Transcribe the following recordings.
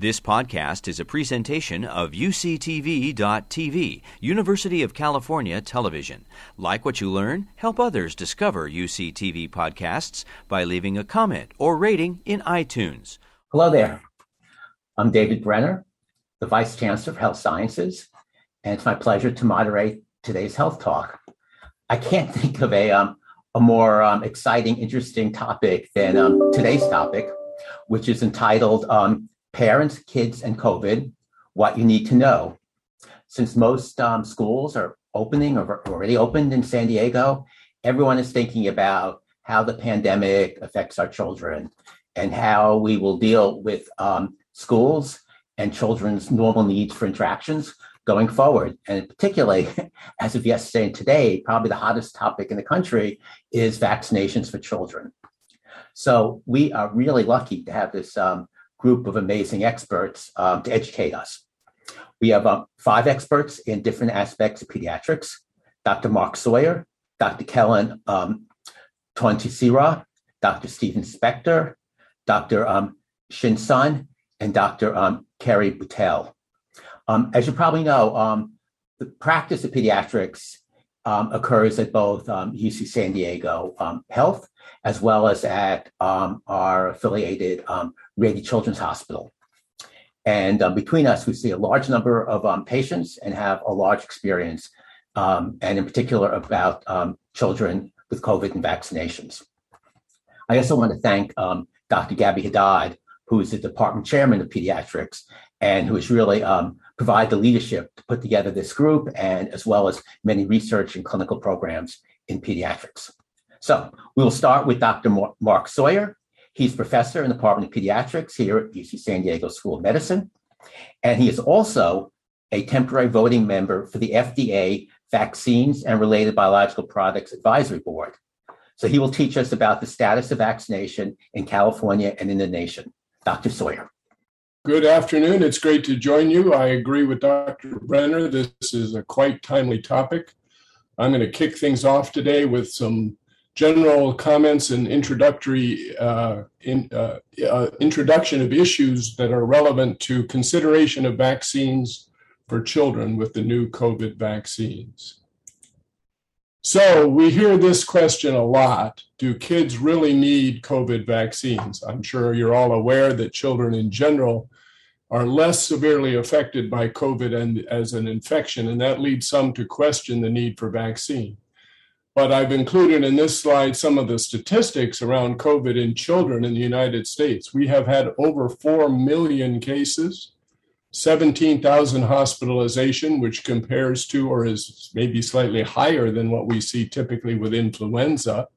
This podcast is a presentation of UCTV.tv, University of California Television. Like what you learn, help others discover UCTV podcasts by leaving a comment or rating in iTunes. Hello there. I'm David Brenner, the Vice Chancellor of Health Sciences, and it's my pleasure to moderate today's Health Talk. I can't think of a, um, a more um, exciting, interesting topic than um, today's topic, which is entitled um, parents, kids, and COVID, what you need to know. Since most um, schools are opening or already opened in San Diego, everyone is thinking about how the pandemic affects our children and how we will deal with um, schools and children's normal needs for interactions going forward. And particularly, as of yesterday and today, probably the hottest topic in the country is vaccinations for children. So we are really lucky to have this um, group of amazing experts um, to educate us. We have um, five experts in different aspects of pediatrics Dr. Mark Sawyer, Dr. Kelan um, Tantisira, Dr. Stephen Spector, Dr. Um, Shin Sun, and Dr. Um, Kerry Beutel. Um, as you probably know, um, the practice of pediatrics um, occurs at both um, UC San Diego um, Health as well as at um, our affiliated um, Rady Children's Hospital. And um, between us, we see a large number of um, patients and have a large experience, um, and in particular about um, children with COVID and vaccinations. I also want to thank Dr. Gabby Haddad, who is the department chairman of pediatrics and who has really provided the leadership to put together this group and as well as many research and clinical programs in pediatrics. So we will start with Dr. Mark Sawyer. He's professor in the Department of Pediatrics here at UC San Diego School of Medicine. And he is also a temporary voting member for the FDA Vaccines and Related Biological Products Advisory Board. So he will teach us about the status of vaccination in California and in the nation. Dr. Sawyer. Good afternoon. It's great to join you. I agree with Dr. Brenner. This is a quite timely topic. I'm going to kick things off today with some general comments and introductory uh, in, uh, uh, introduction of issues that are relevant to consideration of vaccines for children with the new COVID vaccines. So we hear this question a lot. Do kids really need COVID vaccines? I'm sure you're all aware that children in general are less severely affected by COVID and as an infection, and that leads some to question the need for vaccine but I've included in this slide some of the statistics around COVID in children in the United States. We have had over 4 million cases, 17,000 hospitalization, which compares to or is maybe slightly higher than what we see typically with influenza.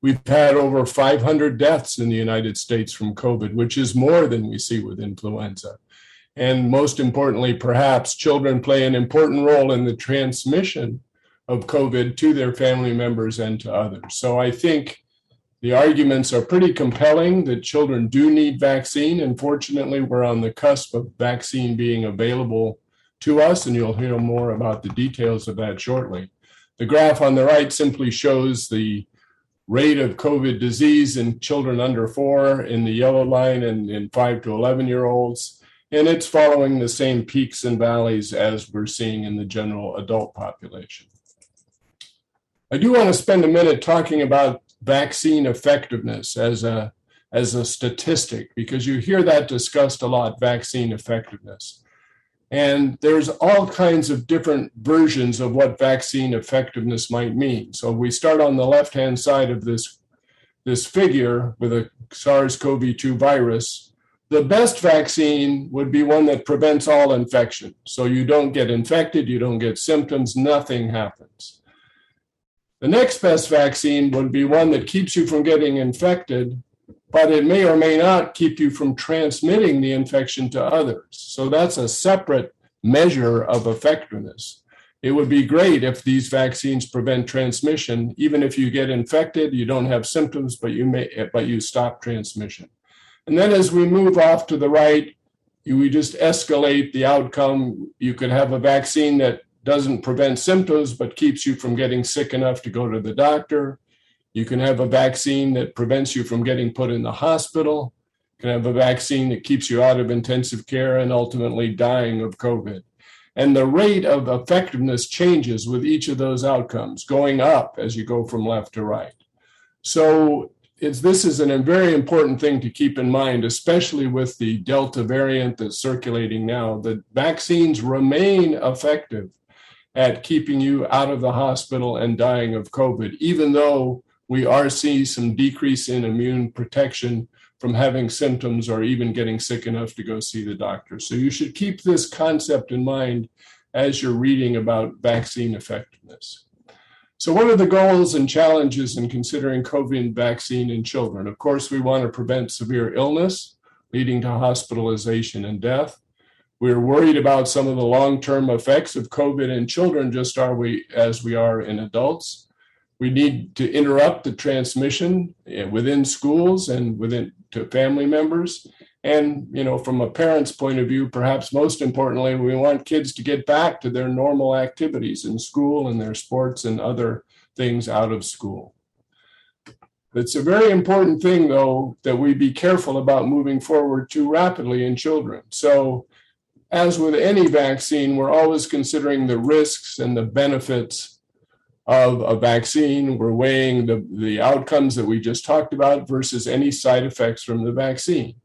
We've had over 500 deaths in the United States from COVID, which is more than we see with influenza. And most importantly, perhaps children play an important role in the transmission of COVID to their family members and to others. So I think the arguments are pretty compelling that children do need vaccine. And fortunately, we're on the cusp of vaccine being available to us, and you'll hear more about the details of that shortly. The graph on the right simply shows the rate of COVID disease in children under four in the yellow line and in five to 11 year olds. And it's following the same peaks and valleys as we're seeing in the general adult population. I do want to spend a minute talking about vaccine effectiveness as a as a statistic because you hear that discussed a lot vaccine effectiveness. And there's all kinds of different versions of what vaccine effectiveness might mean. So we start on the left-hand side of this this figure with a SARS-CoV-2 virus. The best vaccine would be one that prevents all infection. So you don't get infected, you don't get symptoms, nothing happens. The next best vaccine would be one that keeps you from getting infected, but it may or may not keep you from transmitting the infection to others. So that's a separate measure of effectiveness. It would be great if these vaccines prevent transmission. Even if you get infected, you don't have symptoms, but you may, but you stop transmission. And then as we move off to the right, we just escalate the outcome. You could have a vaccine that doesn't prevent symptoms but keeps you from getting sick enough to go to the doctor. You can have a vaccine that prevents you from getting put in the hospital. You can have a vaccine that keeps you out of intensive care and ultimately dying of COVID. And the rate of effectiveness changes with each of those outcomes, going up as you go from left to right. So this is a very important thing to keep in mind, especially with the Delta variant that's circulating now, that vaccines remain effective at keeping you out of the hospital and dying of COVID, even though we are seeing some decrease in immune protection from having symptoms or even getting sick enough to go see the doctor. So you should keep this concept in mind as you're reading about vaccine effectiveness. So, what are the goals and challenges in considering COVID vaccine in children? Of course, we want to prevent severe illness leading to hospitalization and death. We're worried about some of the long term effects of COVID in children, just are we as we are in adults. We need to interrupt the transmission eh, within schools and within to family members. And, you know, from a parent's point of view, perhaps most importantly, we want kids to get back to their normal activities in school and their sports and other things out of school. It's a very important thing, though, that we be careful about moving forward too rapidly in children. So, as with any vaccine, we're always considering the risks and the benefits of a vaccine. We're weighing the, the outcomes that we just talked about versus any side effects from the vaccine.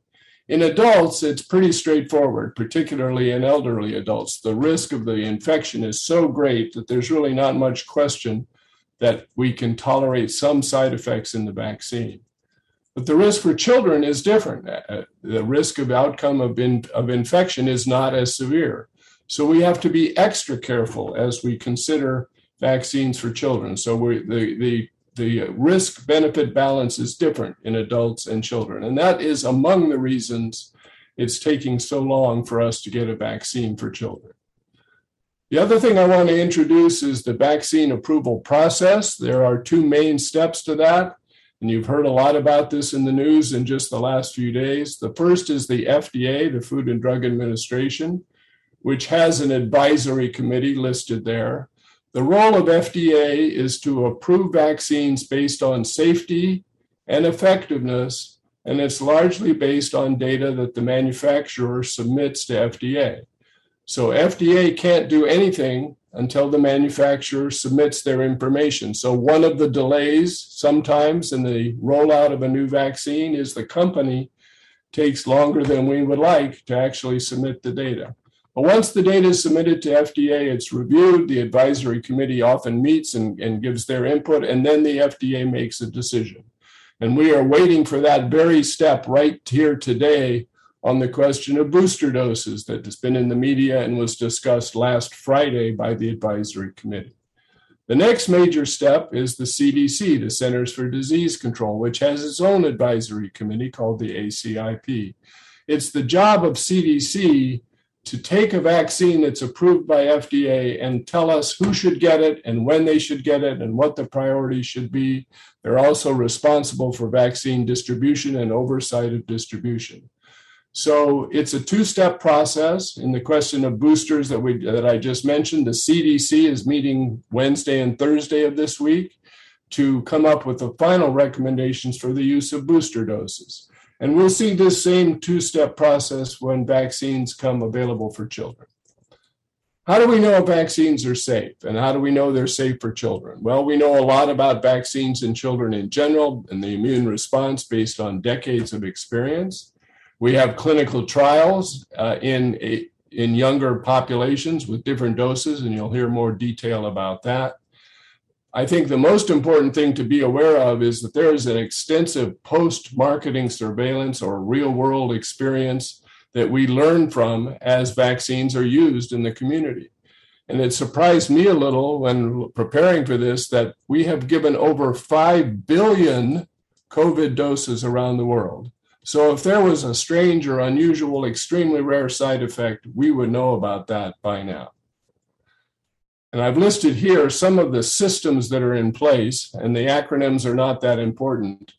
In adults, it's pretty straightforward, particularly in elderly adults. The risk of the infection is so great that there's really not much question that we can tolerate some side effects in the vaccine. But the risk for children is different. Uh, uh, the risk of outcome of, in, of infection is not as severe. So we have to be extra careful as we consider vaccines for children. So we, the, the, the risk benefit balance is different in adults and children. And that is among the reasons it's taking so long for us to get a vaccine for children. The other thing I want to introduce is the vaccine approval process. There are two main steps to that. And you've heard a lot about this in the news in just the last few days. The first is the FDA, the Food and Drug Administration, which has an advisory committee listed there. The role of FDA is to approve vaccines based on safety and effectiveness, and it's largely based on data that the manufacturer submits to FDA. So FDA can't do anything until the manufacturer submits their information. So one of the delays sometimes in the rollout of a new vaccine is the company takes longer than we would like to actually submit the data. But once the data is submitted to FDA, it's reviewed. The advisory committee often meets and, and gives their input, and then the FDA makes a decision. And we are waiting for that very step right here today on the question of booster doses that has been in the media and was discussed last Friday by the advisory committee. The next major step is the CDC, the Centers for Disease Control, which has its own advisory committee called the ACIP. It's the job of CDC to take a vaccine that's approved by FDA and tell us who should get it and when they should get it and what the priorities should be. They're also responsible for vaccine distribution and oversight of distribution. So it's a two-step process. In the question of boosters that we that I just mentioned, the CDC is meeting Wednesday and Thursday of this week to come up with the final recommendations for the use of booster doses. And we'll see this same two step process when vaccines come available for children. How do we know vaccines are safe? And how do we know they're safe for children? Well, we know a lot about vaccines in children in general and the immune response based on decades of experience. We have clinical trials uh, in, in younger populations with different doses, and you'll hear more detail about that. I think the most important thing to be aware of is that there is an extensive post marketing surveillance or real world experience that we learn from as vaccines are used in the community. And it surprised me a little when preparing for this that we have given over 5 billion COVID doses around the world. So if there was a strange or unusual, extremely rare side effect, we would know about that by now. And I've listed here some of the systems that are in place, and the acronyms are not that important.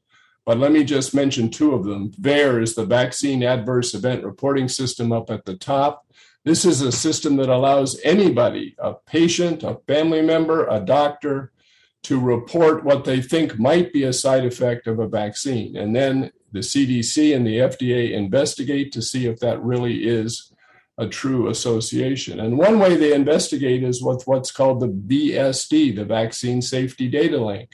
But let me just mention two of them. VAER is the Vaccine Adverse Event Reporting System up at the top. This is a system that allows anybody, a patient, a family member, a doctor, to report what they think might be a side effect of a vaccine. And then the CDC and the FDA investigate to see if that really is a true association. And one way they investigate is with what's called the VSD, the Vaccine Safety Data Link.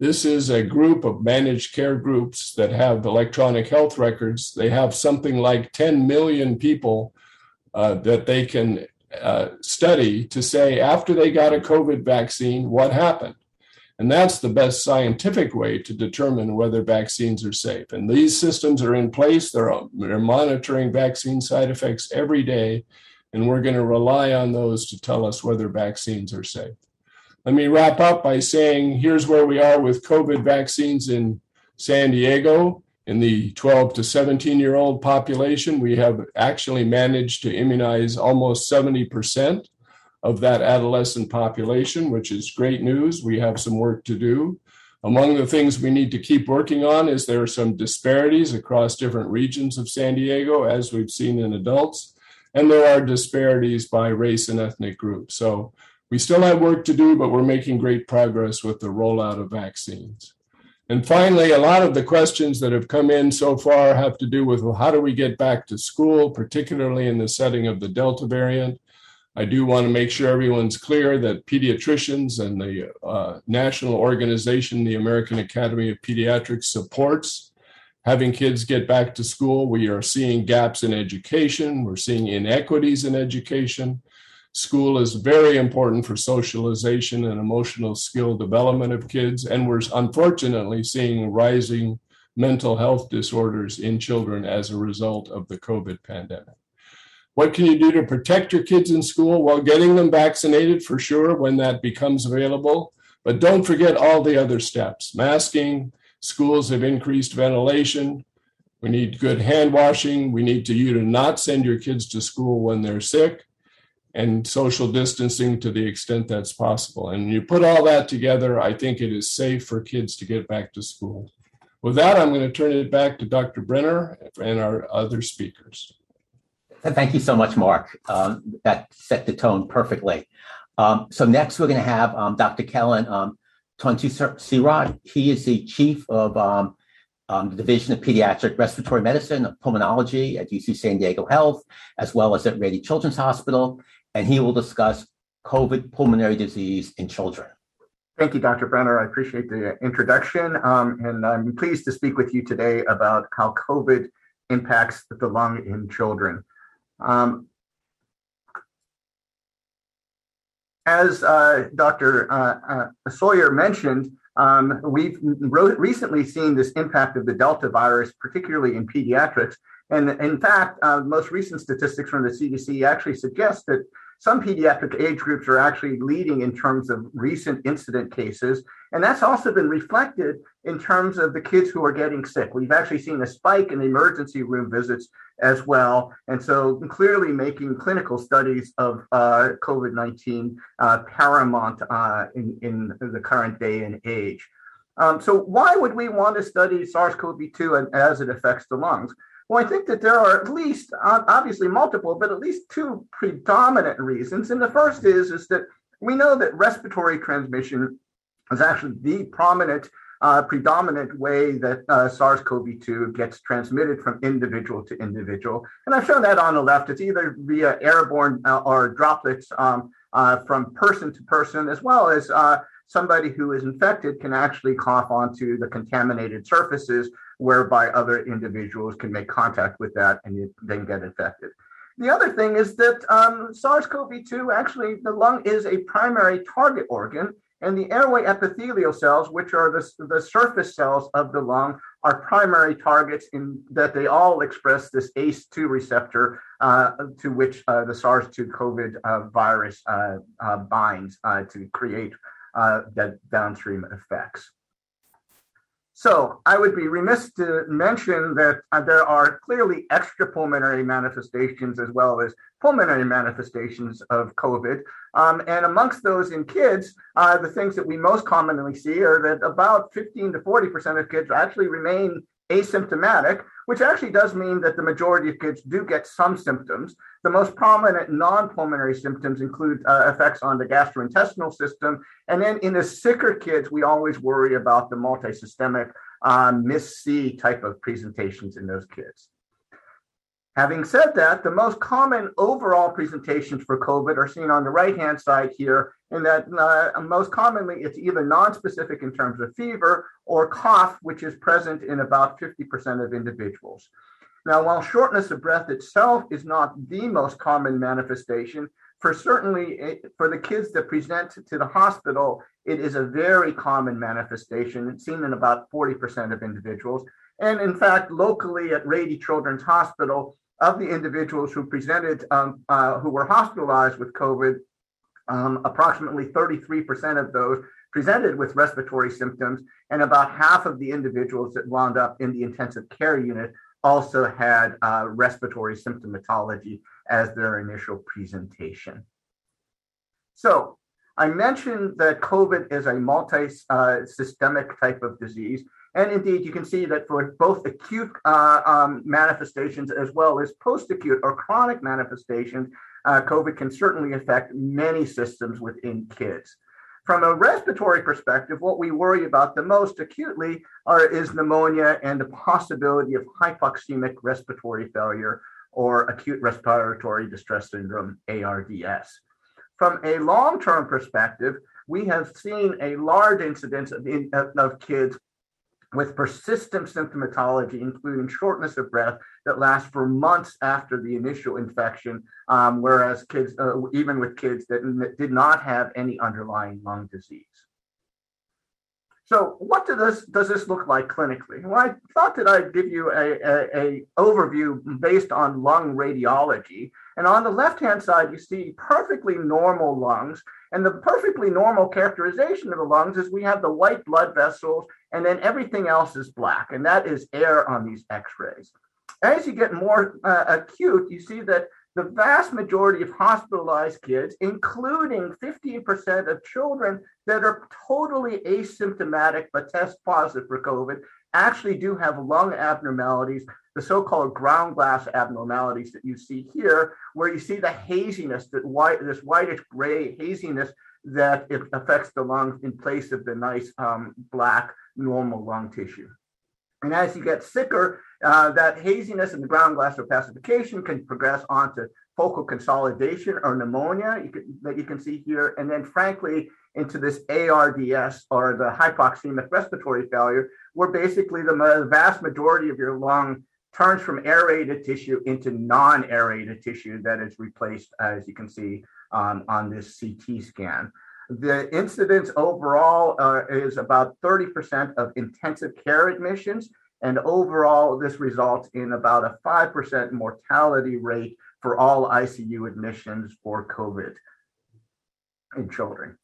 This is a group of managed care groups that have electronic health records. They have something like 10 million people uh, that they can uh, study to say after they got a COVID vaccine, what happened. And that's the best scientific way to determine whether vaccines are safe. And these systems are in place. They're, they're monitoring vaccine side effects every day. And we're going to rely on those to tell us whether vaccines are safe. Let me wrap up by saying here's where we are with COVID vaccines in San Diego. In the 12 to 17 year old population, we have actually managed to immunize almost 70% of that adolescent population, which is great news. We have some work to do. Among the things we need to keep working on is there are some disparities across different regions of San Diego, as we've seen in adults, and there are disparities by race and ethnic groups. So we still have work to do, but we're making great progress with the rollout of vaccines. And finally, a lot of the questions that have come in so far have to do with well, how do we get back to school, particularly in the setting of the Delta variant. I do want to make sure everyone's clear that pediatricians and the uh, national organization, the American Academy of Pediatrics, supports having kids get back to school. We are seeing gaps in education, we're seeing inequities in education. School is very important for socialization and emotional skill development of kids, and we're unfortunately seeing rising mental health disorders in children as a result of the COVID pandemic. What can you do to protect your kids in school? Well, getting them vaccinated for sure when that becomes available. But don't forget all the other steps masking, schools have increased ventilation. We need good hand washing. We need to, you to not send your kids to school when they're sick and social distancing to the extent that's possible. And you put all that together, I think it is safe for kids to get back to school. With that, I'm going to turn it back to Dr. Brenner and our other speakers. Thank you so much, Mark. Um, that set the tone perfectly. Um, so next, we're going to have um, Dr. Kelan um, Tonti He is the chief of um, um, the Division of Pediatric Respiratory Medicine and Pulmonology at UC San Diego Health, as well as at Rady Children's Hospital, and he will discuss COVID pulmonary disease in children. Thank you, Dr. Brenner. I appreciate the introduction, um, and I'm pleased to speak with you today about how COVID impacts the lung in children. Um, as uh, Dr. Uh, uh, Sawyer mentioned, um, we've recently seen this impact of the Delta virus, particularly in pediatrics. And in fact, uh, most recent statistics from the CDC actually suggest that some pediatric age groups are actually leading in terms of recent incident cases. And that's also been reflected in terms of the kids who are getting sick. We've actually seen a spike in emergency room visits as well. And so clearly making clinical studies of uh, COVID 19 uh, paramount uh, in, in the current day and age. Um, so, why would we want to study SARS CoV 2 as it affects the lungs? Well, I think that there are at least, obviously multiple, but at least two predominant reasons. And the first is, is that we know that respiratory transmission is actually the prominent, uh, predominant way that uh, SARS-CoV-2 gets transmitted from individual to individual. And I've shown that on the left. It's either via airborne uh, or droplets um, uh, from person to person, as well as uh, somebody who is infected can actually cough onto the contaminated surfaces whereby other individuals can make contact with that and then get infected. The other thing is that um, SARS CoV 2 actually, the lung is a primary target organ, and the airway epithelial cells, which are the, the surface cells of the lung, are primary targets in that they all express this ACE2 receptor uh, to which uh, the SARS-2 COVID uh, virus uh, uh, binds uh, to create that downstream effects. So I would be remiss to mention that uh, there are clearly extrapulmonary manifestations as well as pulmonary manifestations of COVID. Um, and amongst those in kids, uh, the things that we most commonly see are that about 15 to 40% of kids actually remain asymptomatic, which actually does mean that the majority of kids do get some symptoms. The most prominent non pulmonary symptoms include uh, effects on the gastrointestinal system. And then in the sicker kids, we always worry about the multisystemic um, MIS-C type of presentations in those kids. Having said that, the most common overall presentations for COVID are seen on the right-hand side here, in that uh, most commonly it's either non-specific in terms of fever or cough, which is present in about 50% of individuals. Now, while shortness of breath itself is not the most common manifestation, for certainly eh, for the kids that present to the hospital, it is a very common manifestation. It's seen in about 40% of individuals. And in fact, locally at Rady Children's Hospital, of the individuals who presented, um, uh, who were hospitalized with COVID, um, approximately 33% of those presented with respiratory symptoms, and about half of the individuals that wound up in the intensive care unit also had uh, respiratory symptomatology as their initial presentation. So I mentioned that COVID is a multi-systemic uh, type of disease, and indeed, you can see that for both acute uh, um, manifestations as well as post acute or chronic manifestations, uh, COVID can certainly affect many systems within kids. From a respiratory perspective, what we worry about the most acutely are, is pneumonia and the possibility of hypoxemic respiratory failure or acute respiratory distress syndrome, ARDS. From a long term perspective, we have seen a large incidence of, in, of kids with persistent symptomatology, including shortness of breath that lasts for months after the initial infection, um, whereas kids, uh, even with kids that did not have any underlying lung disease. So, what do this, does this look like clinically? Well, I thought that I'd give you a, a, a overview based on lung radiology. And on the left-hand side, you see perfectly normal lungs. And the perfectly normal characterization of the lungs is we have the white blood vessels and then everything else is black, and that is air on these x-rays. As you get more uh, acute, you see that the vast majority of hospitalized kids, including 15% of children that are totally asymptomatic but test positive for COVID, actually do have lung abnormalities, the so-called ground glass abnormalities that you see here, where you see the haziness, that white, this whitish gray haziness that affects the lungs in place of the nice um, black normal lung tissue. And as you get sicker, uh, that haziness and the ground glass opacification can progress onto focal consolidation or pneumonia you can, that you can see here. And then, frankly, into this ARDS or the hypoxemic respiratory failure, where basically the vast majority of your lung turns from aerated tissue into non aerated tissue that is replaced, as you can see um, on this CT scan. The incidence overall uh, is about 30% of intensive care admissions. And overall, this results in about a 5% mortality rate for all ICU admissions for COVID in children.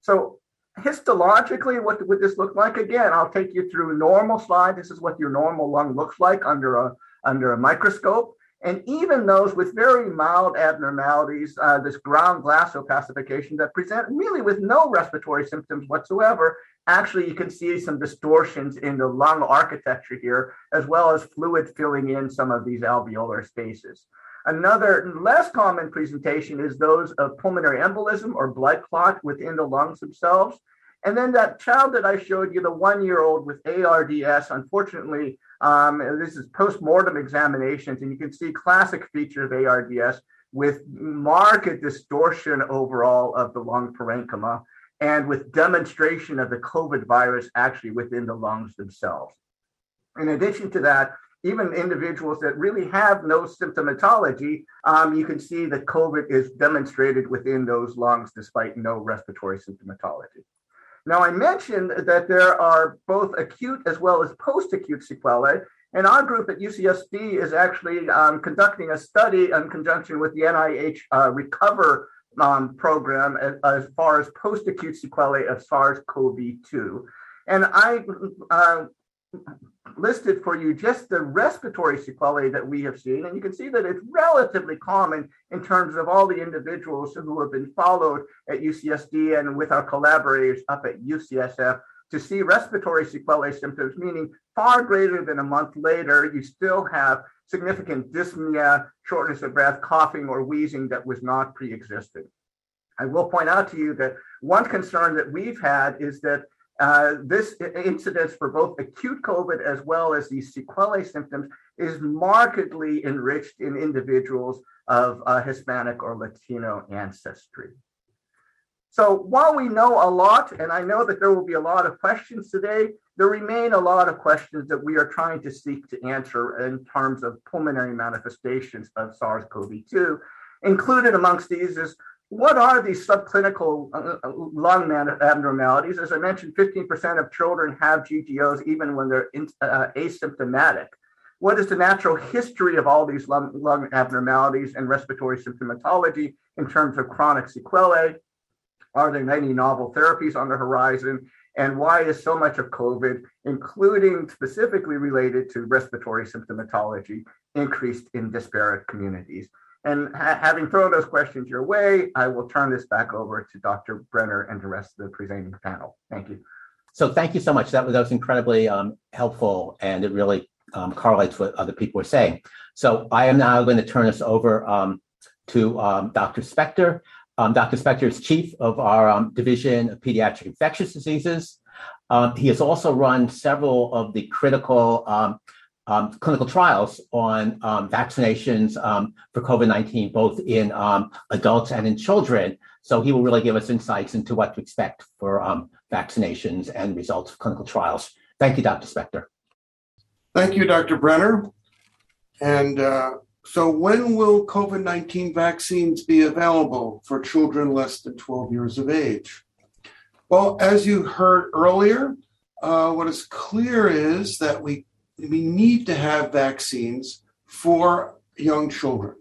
So, histologically, what would this look like? Again, I'll take you through a normal slide. This is what your normal lung looks like under a, under a microscope. And even those with very mild abnormalities, uh, this ground glass opacification that present really with no respiratory symptoms whatsoever, actually you can see some distortions in the lung architecture here, as well as fluid filling in some of these alveolar spaces. Another less common presentation is those of pulmonary embolism or blood clot within the lungs themselves. And then that child that I showed you, the one year old with ARDS, unfortunately, um, this is post-mortem examinations, and you can see classic feature of ARDS with marked distortion overall of the lung parenchyma and with demonstration of the COVID virus actually within the lungs themselves. In addition to that, even individuals that really have no symptomatology, um, you can see that COVID is demonstrated within those lungs despite no respiratory symptomatology. Now, I mentioned that there are both acute as well as post acute sequelae. And our group at UCSD is actually um, conducting a study in conjunction with the NIH uh, Recover um, program as, as, far as post acute sequelae of SARS CoV 2. And I uh, listed for you just the respiratory sequelae that we have seen. And you can see that it's relatively common in terms of all the individuals who have been followed at UCSD and with our collaborators up at UCSF to see respiratory sequelae symptoms, meaning far greater than a month later, you still have significant dyspnea, shortness of breath, coughing, or wheezing that was not pre existing. I will point out to you that one concern that we've had is that uh, this incidence for both acute COVID as well as these sequelae symptoms is markedly enriched in individuals of uh, Hispanic or Latino ancestry. So while we know a lot, and I know that there will be a lot of questions today, there remain a lot of questions that we are trying to seek to answer in terms of pulmonary manifestations of SARS-CoV-2. Included amongst these is what are these subclinical uh, uh lung abnormalities? As I mentioned, 15% of children have GGOs even when they're in, uh, asymptomatic. What is the natural history of all these lung, lung abnormalities and respiratory symptomatology in terms of chronic sequelae? Are there any novel therapies on the horizon? And why is so much of COVID, including specifically related to respiratory symptomatology, increased in disparate communities? And ha- having thrown those questions your way, I will turn this back over to Dr. Brenner and the rest of the presenting panel. Thank you. So thank you so much. That was, that was incredibly um, helpful, and it really um, correlates what other people were saying. So I am now going to turn this over um, to um, Dr. Spector. Um, Dr. Spector is chief of our um, division of pediatric infectious diseases. Um, he has also run several of the critical um, um, clinical trials on um, vaccinations for COVID 19, both in adults and in children. So he will really give us insights into what to expect for vaccinations and results of clinical trials. Thank you, Dr. Spector. Thank you, Dr. Brenner. And uh, so, when will COVID 19 vaccines be available for children less than 12 years of age? Well, as you heard earlier, uh, what is clear is that we, we need to have vaccines for young children.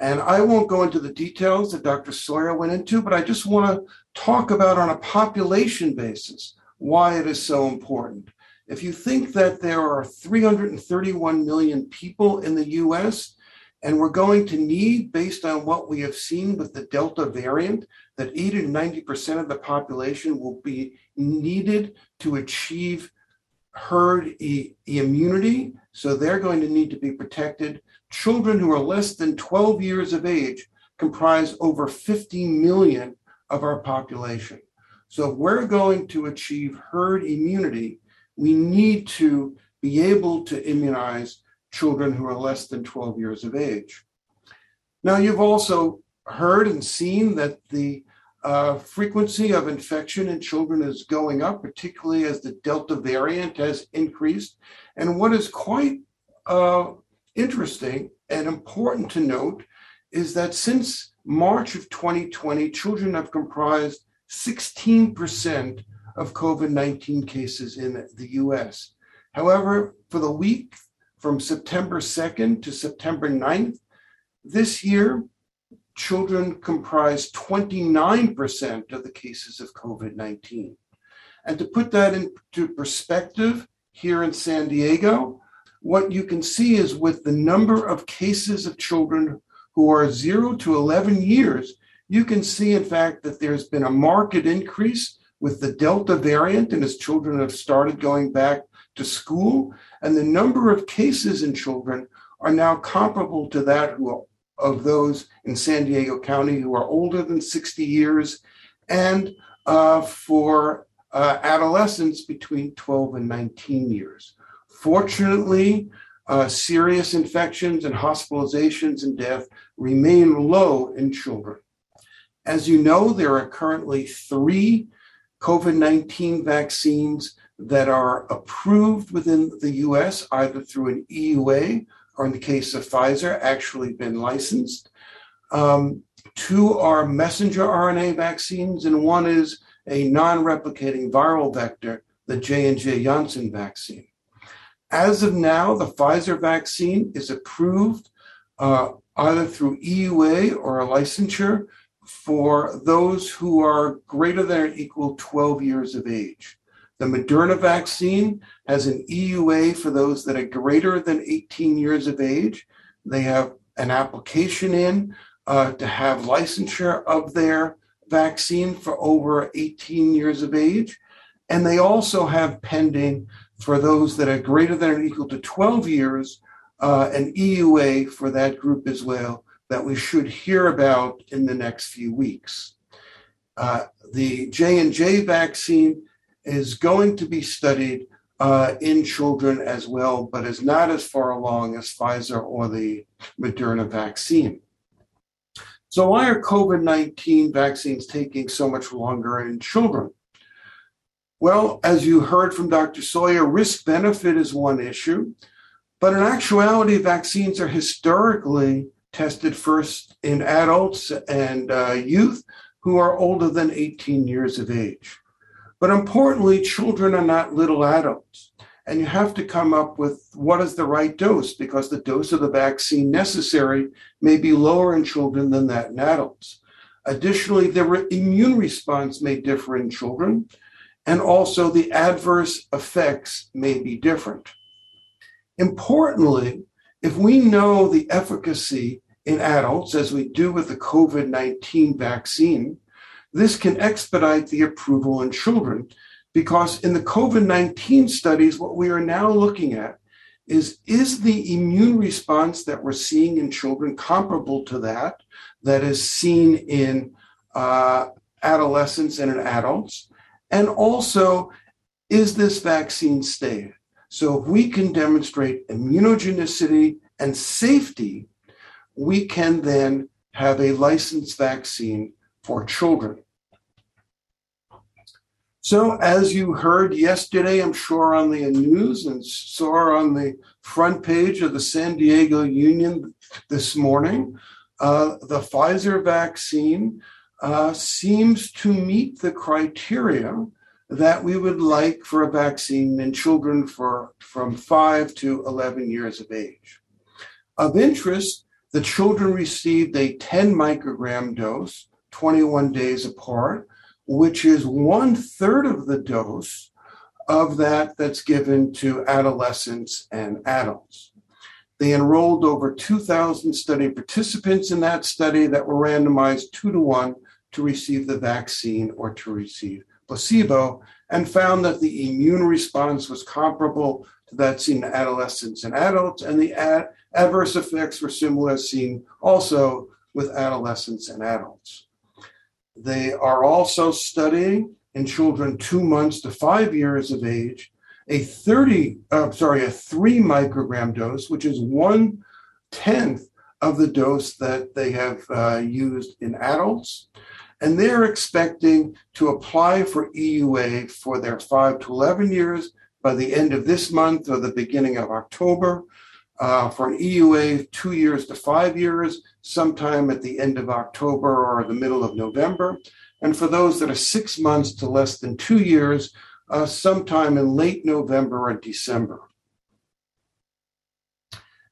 And I won't go into the details that Dr. Sawyer went into, but I just want to talk about on a population basis why it is so important. If you think that there are 331 million people in the US, and we're going to need, based on what we have seen with the Delta variant, that 80 to 90% of the population will be needed to achieve herd e- immunity. So they're going to need to be protected. Children who are less than 12 years of age comprise over 50 million of our population. So if we're going to achieve herd immunity, we need to be able to immunize children who are less than 12 years of age. Now, you've also heard and seen that the uh, frequency of infection in children is going up, particularly as the Delta variant has increased. And what is quite uh, interesting and important to note is that since March of 2020, children have comprised 16% of COVID 19 cases in the US. However, for the week from September 2nd to September 9th. This year, children comprise 29% of the cases of COVID 19. And to put that into perspective, here in San Diego, what you can see is with the number of cases of children who are 0 to 11 years, you can see, in fact, that there's been a marked increase with the Delta variant, and as children have started going back to school, and the number of cases in children are now comparable to that of those in San Diego County who are older than 60 years, and uh, for uh, adolescents between 12 and 19 years. Fortunately, uh, serious infections and hospitalizations and death remain low in children. As you know, there are currently three COVID 19 vaccines that are approved within the US, either through an EUA or in the case of Pfizer, actually been licensed. Um, two are messenger RNA vaccines, and one is a non-replicating viral vector, the J&J Janssen vaccine. As of now, the Pfizer vaccine is approved uh, either through EUA or a licensure for those who are greater than or equal 12 years of age. The Moderna vaccine has an EUA for those that are greater than 18 years of age. They have an application in uh, to have licensure of their vaccine for over 18 years of age. And they also have pending for those that are greater than or equal to 12 years, uh, an EUA for that group as well that we should hear about in the next few weeks. Uh, the J&J vaccine is going to be studied uh, in children as well, but is not as far along as Pfizer or the Moderna vaccine. So, why are COVID 19 vaccines taking so much longer in children? Well, as you heard from Dr. Sawyer, risk benefit is one issue, but in actuality, vaccines are historically tested first in adults and uh, youth who are older than 18 years of age. But importantly, children are not little adults. And you have to come up with what is the right dose because the dose of the vaccine necessary may be lower in children than that in adults. Additionally, the immune response may differ in children, and also the adverse effects may be different. Importantly, if we know the efficacy in adults, as we do with the COVID 19 vaccine, this can expedite the approval in children because in the COVID 19 studies, what we are now looking at is is the immune response that we're seeing in children comparable to that that is seen in uh, adolescents and in adults? And also, is this vaccine safe? So, if we can demonstrate immunogenicity and safety, we can then have a licensed vaccine for children. So, as you heard yesterday, I'm sure on the news and saw on the front page of the San Diego Union this morning, uh, the Pfizer vaccine uh, seems to meet the criteria that we would like for a vaccine in children for, from 5 to 11 years of age. Of interest, the children received a 10 microgram dose, 21 days apart, which is one third of the dose of that that's given to adolescents and adults. They enrolled over 2,000 study participants in that study that were randomized two to one to receive the vaccine or to receive placebo and found that the immune response was comparable to that seen in adolescents and adults, and the ad- adverse effects were similar as seen also with adolescents and adults. They are also studying in children two months to five years of age a 30, uh, sorry, a three microgram dose, which is one tenth of the dose that they have uh, used in adults. And they're expecting to apply for EUA for their 5 to 11 years by the end of this month or the beginning of October. Uh, for an EUA, two years to five years, sometime at the end of October or the middle of November. And for those that are six months to less than two years, uh, sometime in late November or December.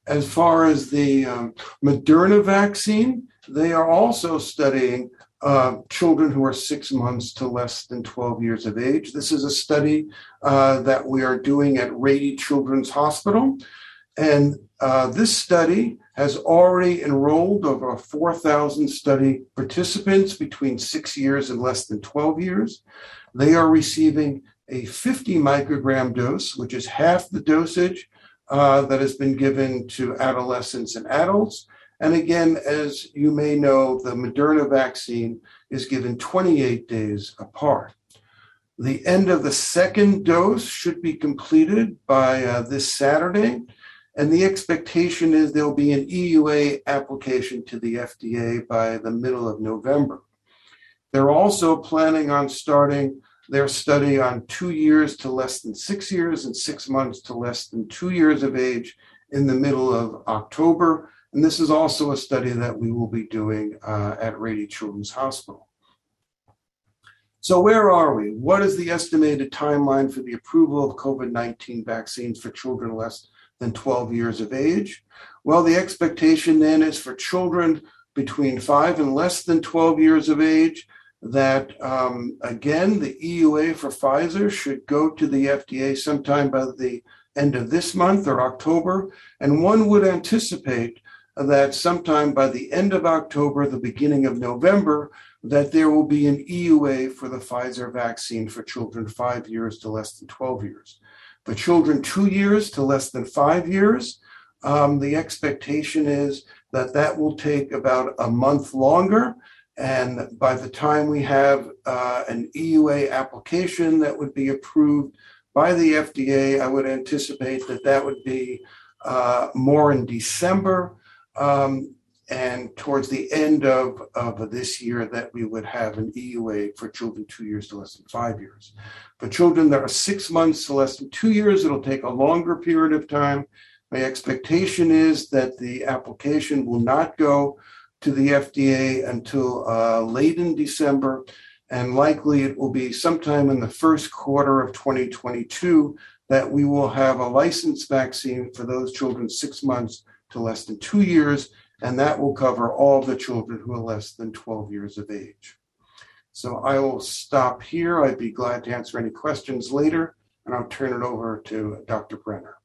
As far as the um, Moderna vaccine, they are also studying uh, children who are six months to less than 12 years of age. This is a study uh, that we are doing at Rady Children's Hospital. And uh, this study has already enrolled over 4,000 study participants between six years and less than 12 years. They are receiving a 50 microgram dose, which is half the dosage uh, that has been given to adolescents and adults. And again, as you may know, the Moderna vaccine is given 28 days apart. The end of the second dose should be completed by uh, this Saturday. And the expectation is there'll be an EUA application to the FDA by the middle of November. They're also planning on starting their study on two years to less than six years and six months to less than two years of age in the middle of October. And this is also a study that we will be doing uh, at Rady Children's Hospital. So, where are we? What is the estimated timeline for the approval of COVID 19 vaccines for children less than 12 years of age? Well, the expectation then is for children between 5 and less than 12 years of age that, um, again, the EUA for Pfizer should go to the FDA sometime by the end of this month or October. And one would anticipate that sometime by the end of October, the beginning of November, that there will be an EUA for the Pfizer vaccine for children five years to less than 12 years. For children two years to less than five years, um, the expectation is that that will take about a month longer. And by the time we have uh, an EUA application that would be approved by the FDA, I would anticipate that that would be uh, more in December. Um, and towards the end of, of this year that we would have an EUA for children two years to less than five years. For children that are six months to less than two years, it'll take a longer period of time. My expectation is that the application will not go to the FDA until uh, late in December, and likely it will be sometime in the first quarter of 2022 that we will have a licensed vaccine for those children six months to less than two years and that will cover all the children who are less than 12 years of age. So I will stop here. I'd be glad to answer any questions later, and I'll turn it over to Dr. Brenner.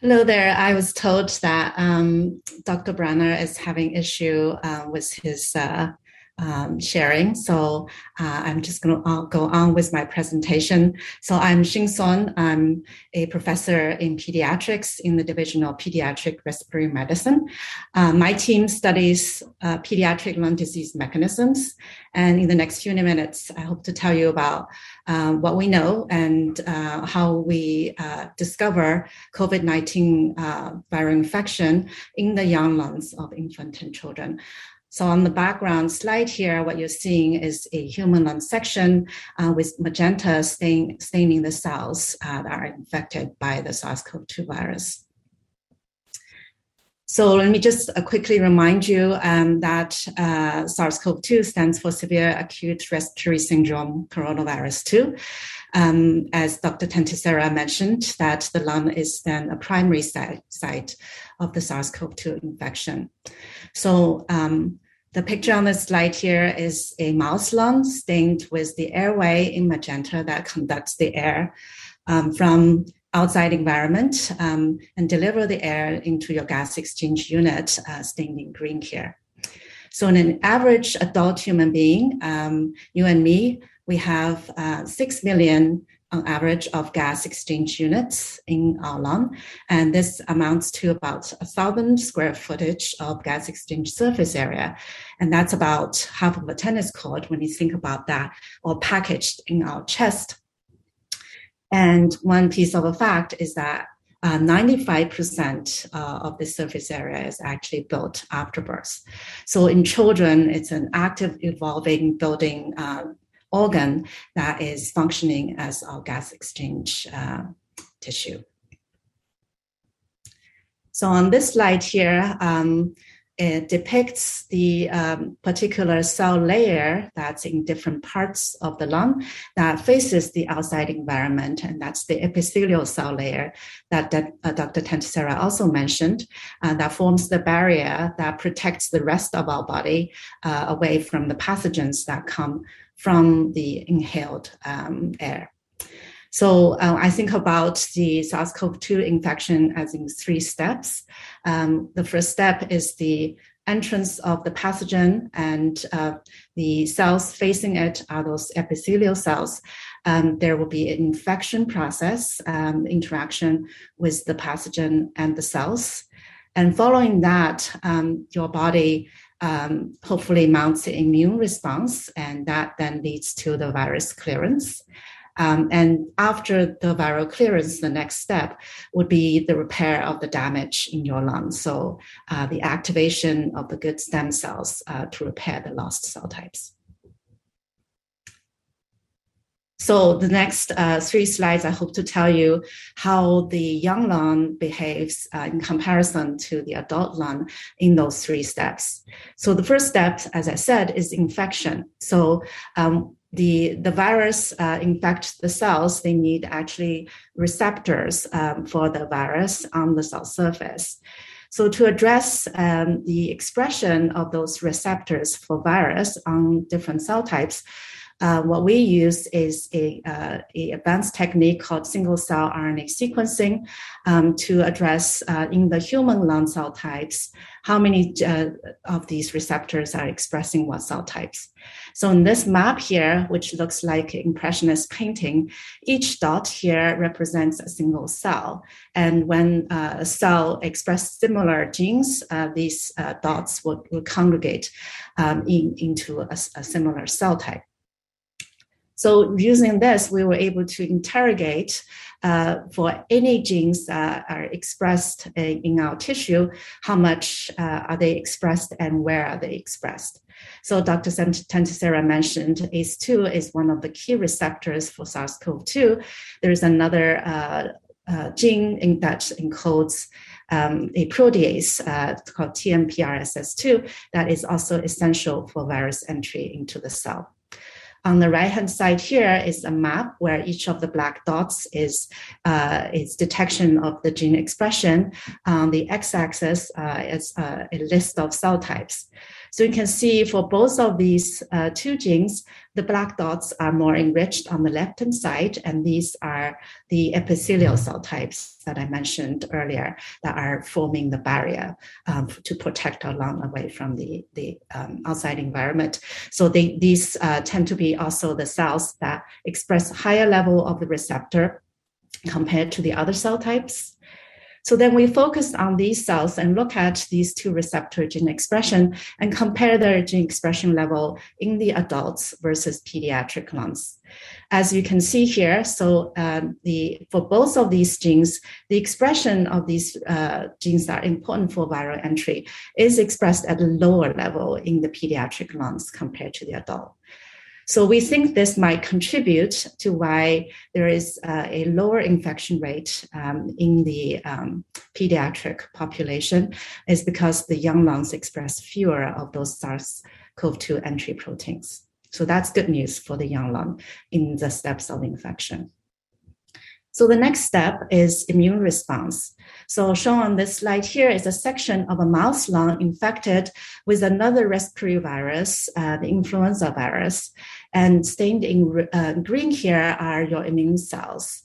Hello there. I was told that um, Dr. Brenner is having issue uh, with his uh, um, sharing. So uh, I'm just going to uh, go on with my presentation. So I'm Xin Sun. I'm a professor in pediatrics in the Division of Pediatric Respiratory Medicine. Uh, my team studies uh, pediatric lung disease mechanisms. And in the next few minutes, I hope to tell you about uh, what we know and uh, how we discover COVID-19 viral infection in the young lungs of infant and children. So on the background slide here, what you're seeing is a human lung section uh, with magenta stain, staining the cells uh, that are infected by the SARS-CoV-2 virus. So let me just uh, quickly remind you um, that uh, SARS-CoV-2 stands for Severe Acute Respiratory Syndrome Coronavirus 2. Um, as Dr. Tantisira mentioned, that the lung is then a primary site, site of the SARS-CoV-2 infection. So um, the picture on the slide here is a mouse lung stained with the airway in magenta that conducts the air um, from outside environment um, and deliver the air into your gas exchange unit, uh, green here. So in an average adult human being, um, you and me, we have uh, 6 million on average of gas exchange units in our lung. And this amounts to about a thousand square footage of gas exchange surface area. And that's about half of a tennis court when you think about that, or packaged in our chest. And one piece of a fact is that uh, 95% uh, of the surface area is actually built after birth. So in children, it's an active, evolving building uh, organ that is functioning as our gas exchange uh, tissue. So on this slide here, um, it depicts the um, particular cell layer that's in different parts of the lung that faces the outside environment, and that's the epithelial cell layer that, that uh, Dr. Tantisira also mentioned, uh, that forms the barrier that protects the rest of our body uh, away from the pathogens that come from the inhaled um, air. So uh, I think about the SARS-CoV-2 infection as in three steps. Um, the first step is the entrance of the pathogen and uh, the cells facing it are those epithelial cells. Um, there will be an infection process, um, interaction with the pathogen and the cells. And following that, um, your body um, hopefully mounts an immune response, and that then leads to the virus clearance. Um, and after the viral clearance, the next step would be the repair of the damage in your lungs. So, uh, the activation of the good stem cells uh, to repair the lost cell types. So the next uh, three slides, I hope to tell you how the young lung behaves uh, in comparison to the adult lung in those three steps. So the first step, as I said, is infection. So um, the the virus uh, infects the cells. They need actually receptors um, for the virus on the cell surface. So to address um, the expression of those receptors for virus on different cell types, uh, what we use is a, uh, a, advanced technique called single cell RNA sequencing um, to address uh, in the human lung cell types how many uh, of these receptors are expressing what cell types. So in this map here, which looks like impressionist painting, each dot here represents a single cell. And when uh, a cell expresses similar genes, these dots would congregate um, in, into a, a similar cell type. So using this, we were able to interrogate uh, for any genes that are expressed in our tissue, how much uh, are they expressed and where are they expressed. So Dr. Tantisira mentioned ACE2 is one of the key receptors for SARS-CoV-2. There's another uh, uh, gene that encodes um, a protease uh, called TMPRSS2 that is also essential for virus entry into the cell. On the right hand side here is a map where each of the black dots is uh, is detection of the gene expression. On the x axis uh, is uh, a list of cell types. So you can see for both of these uh, two genes, the black dots are more enriched on the left-hand side, and these are the epithelial cell types that I mentioned earlier that are forming the barrier um, to protect our lung away from the, the um, outside environment. So they, these uh, tend to be also the cells that express higher level of the receptor compared to the other cell types. So then we focus on these cells and look at these two receptor gene expression and compare their gene expression level in the adults versus pediatric lungs. As you can see here, so um, the for both of these genes, the expression of these uh, genes that are important for viral entry is expressed at a lower level in the pediatric lungs compared to the adult. So we think this might contribute to why there is uh, a lower infection rate um, in the um, pediatric population is because the young lungs express fewer of those SARS-CoV-2 entry proteins. So that's good news for the young lung in the steps of infection. So the next step is immune response. So shown on this slide here is a section of a mouse lung infected with another respiratory virus, uh, the influenza virus. And stained in uh, green here are your immune cells.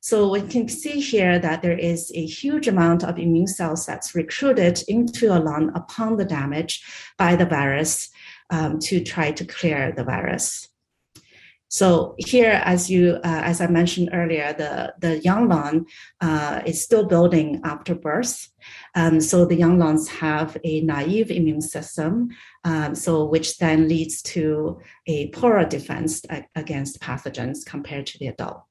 So we can see here that there is a huge amount of immune cells that's recruited into a lung upon the damage by the virus um, to try to clear the virus. So here, as you, uh, as I mentioned earlier, the, the young lung uh, is still building after birth. Um, so the young lungs have a naive immune system, um, so which then leads to a poorer defense against pathogens compared to the adult.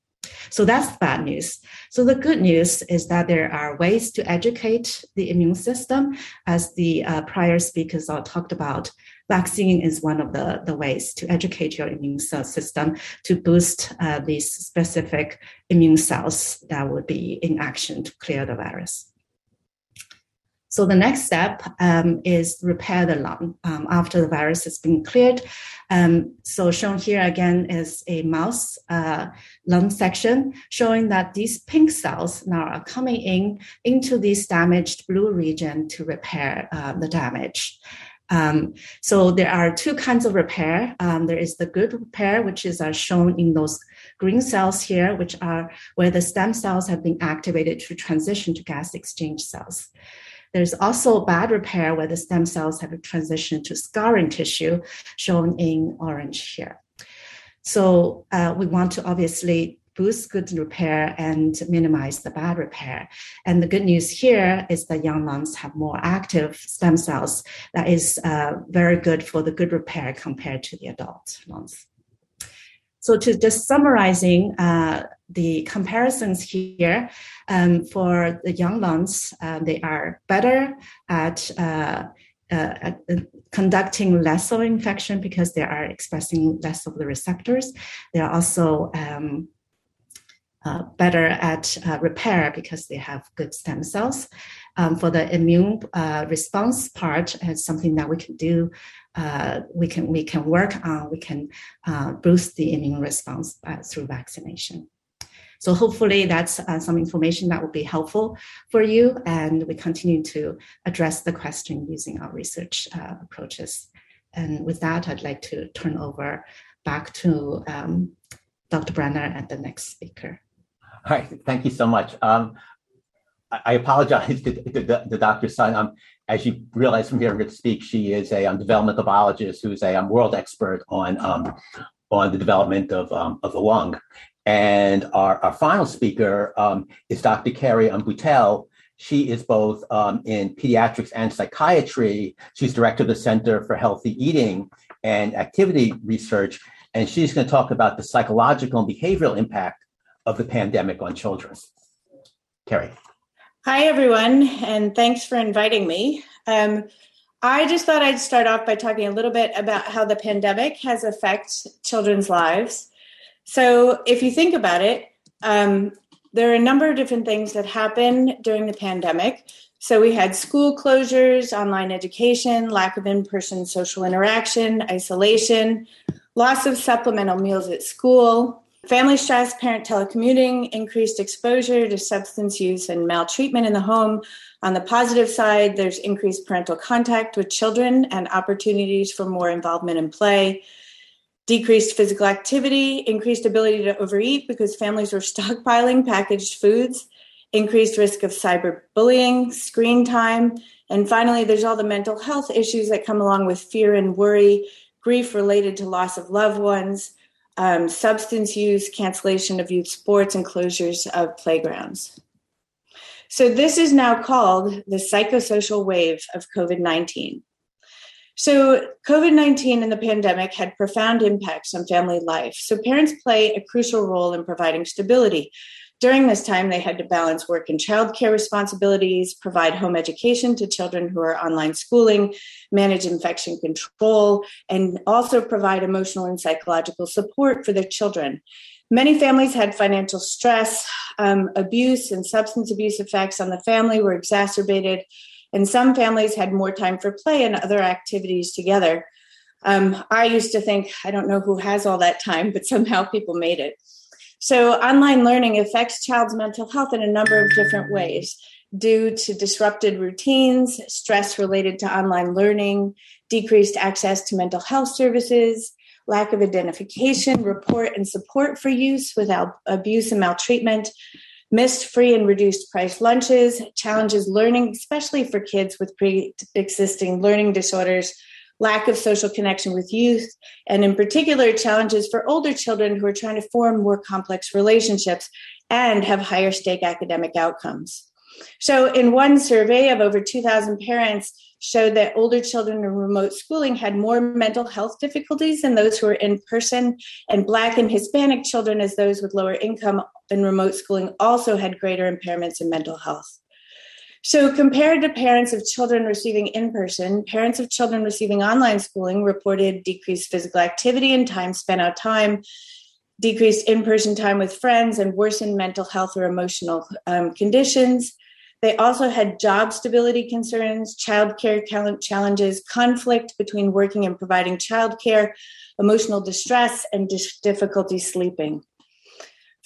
So that's bad news. So the good news is that there are ways to educate the immune system, as the uh, prior speakers all talked about. Vaccine is one of the, the ways to educate your immune cell system to boost uh, these specific immune cells that would be in action to clear the virus. So the next step um, is repair the lung um, after the virus has been cleared. Um, so shown here again is a mouse uh, lung section showing that these pink cells now are coming in into this damaged blue region to repair uh, the damage. Um, so there are two kinds of repair. Um, there is the good repair, which is uh, shown in those green cells here, which are where the stem cells have been activated to transition to gas exchange cells. There's also bad repair where the stem cells have transitioned to scarring tissue, shown in orange here. So uh, we want to obviously boost good repair and minimize the bad repair. And the good news here is that young lungs have more active stem cells that is uh, very good for the good repair compared to the adult lungs. So to just summarizing uh, the comparisons here um, for the young lungs, uh, they are better at, uh, uh at conducting less of infection because they are expressing less of the receptors. They are also um, uh, better at uh, repair because they have good stem cells. Um, for the immune uh, response part, it's something that we can do. Uh, we can we can work on. We can uh, boost the immune response uh, through vaccination. So hopefully that's some information that will be helpful for you, and we continue to address the question using our research approaches. And with that, I'd like to turn over back to um, Dr. Brenner and the next speaker. All right, thank you so much. Um, I apologize to, to, to, to Dr. Sun. Um, as you realize from hearing her speak, she is a um, developmental biologist who's a um, world expert on um, on the development of um, of the lung. And our, our final speaker um, is Dr. Kerri Boutelle. She is both um, in pediatrics and psychiatry. She's director of the Center for Healthy Eating and Activity Research, and she's going to talk about the psychological and behavioral impact of the pandemic on children. Kerri. Hi, everyone, and thanks for inviting me. Um, I just thought I'd start off by talking a little bit about how the pandemic has affected children's lives. So, if you think about it, um, there are a number of different things that happened during the pandemic. So, we had school closures, online education, lack of in person social interaction, isolation, loss of supplemental meals at school, Family stress, parent telecommuting, increased exposure to substance use and maltreatment in the home. On the positive side, there's increased parental contact with children and opportunities for more involvement in play. Decreased physical activity, increased ability to overeat because families were stockpiling packaged foods, increased risk of cyberbullying, screen time, and finally, there's all the mental health issues that come along with fear and worry, grief related to loss of loved ones, um, substance use, cancellation of youth sports, and closures of playgrounds. So, this is now called the psychosocial wave of COVID 19. So, COVID 19 and the pandemic had profound impacts on family life. So, parents play a crucial role in providing stability, during this time, they had to balance work and childcare responsibilities, provide home education to children who are online schooling, manage infection control, and also provide emotional and psychological support for their children. Many families had financial stress, um, abuse, and substance abuse effects on the family were exacerbated, and some families had more time for play and other activities together. Um, I used to think, I don't know who has all that time, but somehow people made it. So, online learning affects child's mental health in a number of different ways due to disrupted routines, stress related to online learning, decreased access to mental health services, lack of identification, report, and support for use without abuse and maltreatment, missed free and reduced price lunches, challenges learning, especially for kids with pre existing learning disorders lack of social connection with youth, and in particular, challenges for older children who are trying to form more complex relationships and have higher stake academic outcomes. So, in one survey of over 2,000 parents, showed that older children in remote schooling had more mental health difficulties than those who were in person, and Black and Hispanic children, as those with lower income in remote schooling, also had greater impairments in mental health. So, compared to parents of children receiving in person, parents of children receiving online schooling reported decreased physical activity and time spent out time, decreased in person time with friends, and worsened mental health or emotional um, conditions. They also had job stability concerns, childcare challenges, conflict between working and providing childcare, emotional distress, and difficulty sleeping.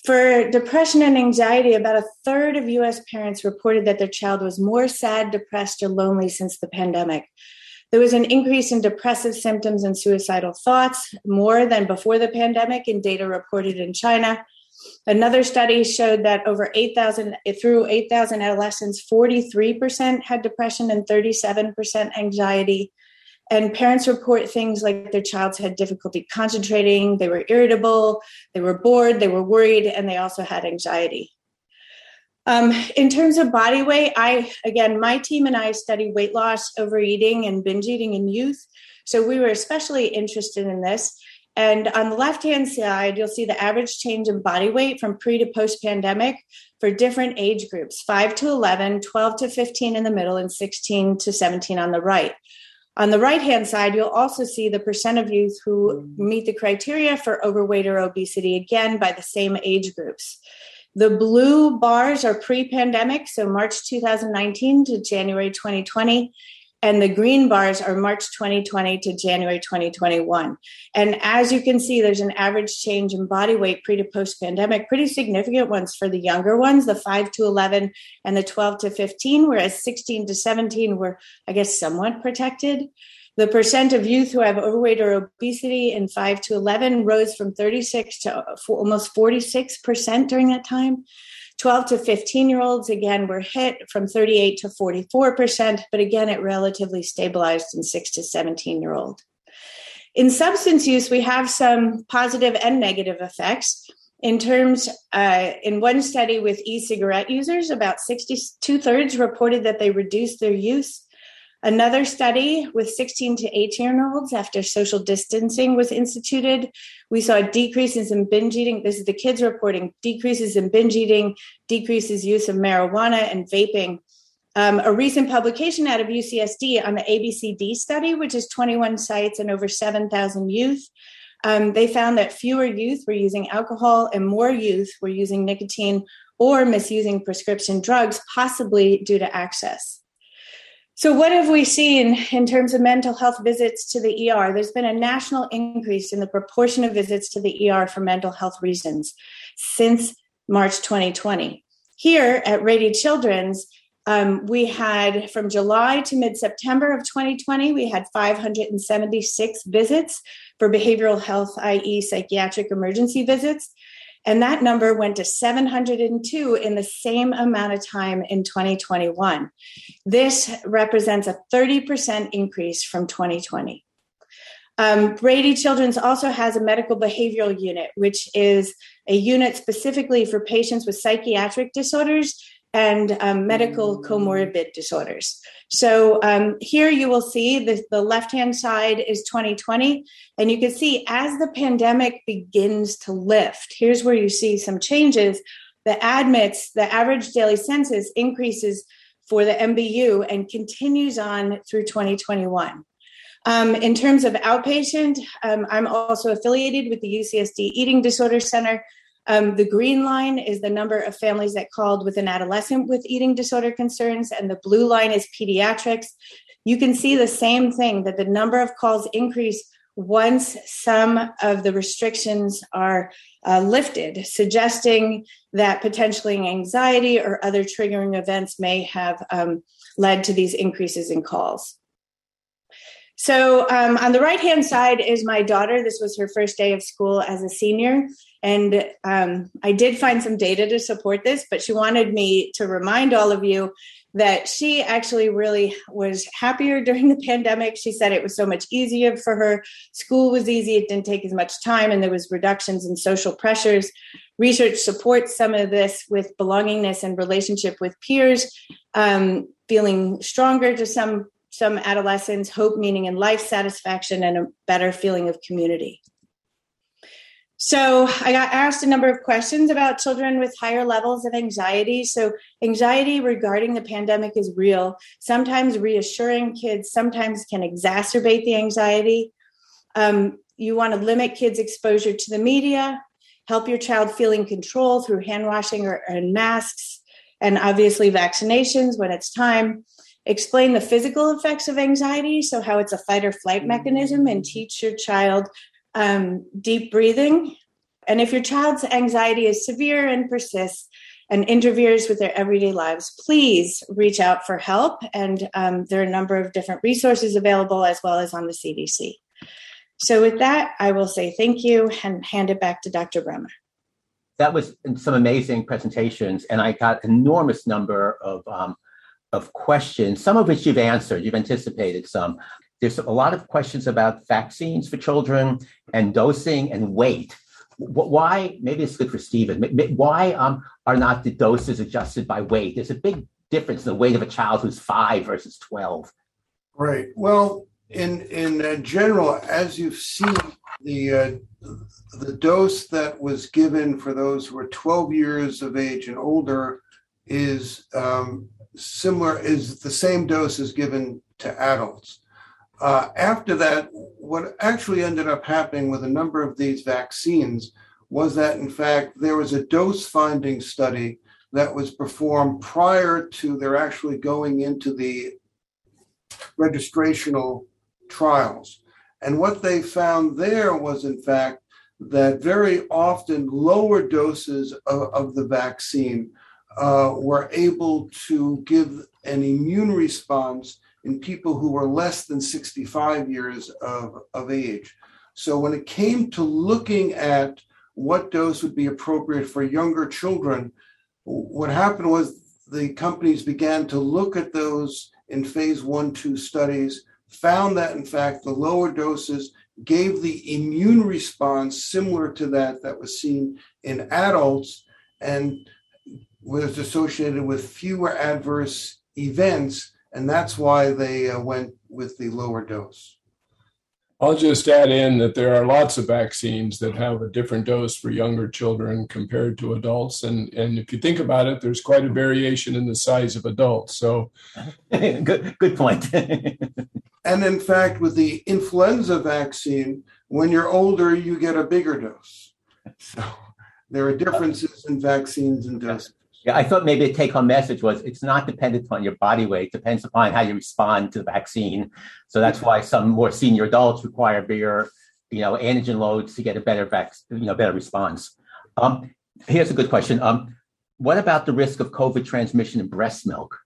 For depression and anxiety, about a third of US parents reported that their child was more sad, depressed, or lonely since the pandemic. There was an increase in depressive symptoms and suicidal thoughts, more than before the pandemic, in data reported in China. Another study showed that over 8,000 through 8,000 adolescents, 43% had depression and 37% anxiety. And parents report things like their child had difficulty concentrating, they were irritable, they were bored, they were worried, and they also had anxiety. Um, in terms of body weight, I, again, my team and I study weight loss, overeating, and binge eating in youth. So we were especially interested in this. And on the left hand side, you'll see the average change in body weight from pre to post pandemic for different age groups 5 to 11, 12 to 15 in the middle, and 16 to 17 on the right. On the right hand side, you'll also see the percent of youth who mm. meet the criteria for overweight or obesity, again by the same age groups. The blue bars are pre pandemic, so March 2019 to January 2020 and the green bars are March 2020 to January 2021. And as you can see, there's an average change in body weight pre to post pandemic, pretty significant ones for the younger ones, the 5 to 11 and the 12 to 15, whereas 16 to 17 were, I guess, somewhat protected. The percent of youth who have overweight or obesity in 5 to 11 rose from 36 to almost 46% during that time. 12 to 15 year olds, again, were hit from 38 to 44%, but again, it relatively stabilized in 6 to 17 year old. In substance use, we have some positive and negative effects. In terms, uh, in one study with e cigarette users, about 62 thirds reported that they reduced their use Another study with 16 to 18 year olds after social distancing was instituted. We saw decreases in binge eating. This is the kids reporting decreases in binge eating, decreases use of marijuana and vaping. Um, a recent publication out of UCSD on the ABCD study, which is 21 sites and over 7,000 youth, um, they found that fewer youth were using alcohol and more youth were using nicotine or misusing prescription drugs, possibly due to access. So, what have we seen in terms of mental health visits to the ER? There's been a national increase in the proportion of visits to the ER for mental health reasons since March 2020. Here at Rady Children's, um, we had from July to mid September of 2020, we had 576 visits for behavioral health, i.e., psychiatric emergency visits. And that number went to 702 in the same amount of time in 2021. This represents a 30% increase from 2020. Um, Rady Children's also has a medical behavioral unit, which is a unit specifically for patients with psychiatric disorders and um, medical comorbid disorders. So um, here you will see the, the left hand side is 2020. And you can see as the pandemic begins to lift, here's where you see some changes. The admits, the average daily census increases for the MBU and continues on through 2021. Um, in terms of outpatient, um, I'm also affiliated with the UCSD Eating Disorder Center, um, the green line is the number of families that called with an adolescent with eating disorder concerns, and the blue line is pediatrics. You can see the same thing that the number of calls increase once some of the restrictions are uh, lifted, suggesting that potentially anxiety or other triggering events may have um, led to these increases in calls. So, um, on the right hand side is my daughter. This was her first day of school as a senior. And um, I did find some data to support this, but she wanted me to remind all of you that she actually really was happier during the pandemic. She said it was so much easier for her. School was easy, it didn't take as much time, and there was reductions in social pressures. Research supports some of this with belongingness and relationship with peers, um, feeling stronger to some some adolescents, hope, meaning, and life satisfaction, and a better feeling of community. So I got asked a number of questions about children with higher levels of anxiety. So anxiety regarding the pandemic is real. Sometimes reassuring kids sometimes can exacerbate the anxiety. Um, you want to limit kids' exposure to the media, help your child feel in control through hand washing or, or masks, and obviously vaccinations when it's time. Explain the physical effects of anxiety, so how it's a fight or flight mechanism, and teach your child um, deep breathing. And if your child's anxiety is severe and persists and interferes with their everyday lives, please reach out for help. And um, there are a number of different resources available as well as on the CDC. So, with that, I will say thank you and hand it back to Dr. Brenner. That was some amazing presentations, and I got enormous number of um, of questions, some of which you've answered. You've anticipated some. There's a lot of questions about vaccines for children and dosing and weight. Why, maybe it's good for Stephen, why um, are not the doses adjusted by weight? There's a big difference in the weight of a child who's five versus 12. Right. Well, in in uh, general, as you've seen, the uh, the dose that was given for those who are 12 years of age and older is um, similar is the same dose as given to adults. Uh, after that, what actually ended up happening with a number of these vaccines was that, in fact, there was a dose finding study that was performed prior to their actually going into the registrational trials. And what they found there was, in fact, that very often lower doses of, of the vaccine uh, were able to give an immune response in people who were less than 65 years of, of age. So when it came to looking at what dose would be appropriate for younger children, what happened was the companies began to look at those in phase one, two studies, found that in fact the lower doses gave the immune response similar to that that was seen in adults and was associated with fewer adverse events. And that's why they uh, went with the lower dose. I'll just add in that there are lots of vaccines that have a different dose for younger children compared to adults. And, and if you think about it, there's quite a variation in the size of adults. So, good, good point. and in fact, with the influenza vaccine, when you're older, you get a bigger dose. So, there are differences in vaccines and doses. Yeah, I thought maybe a take home message was it's not dependent on your body weight, it depends upon how you respond to the vaccine. So that's why some more senior adults require bigger, you know, antigen loads to get a better vac- you know, better response. Um, here's a good question. Um, what about the risk of COVID transmission in breast milk?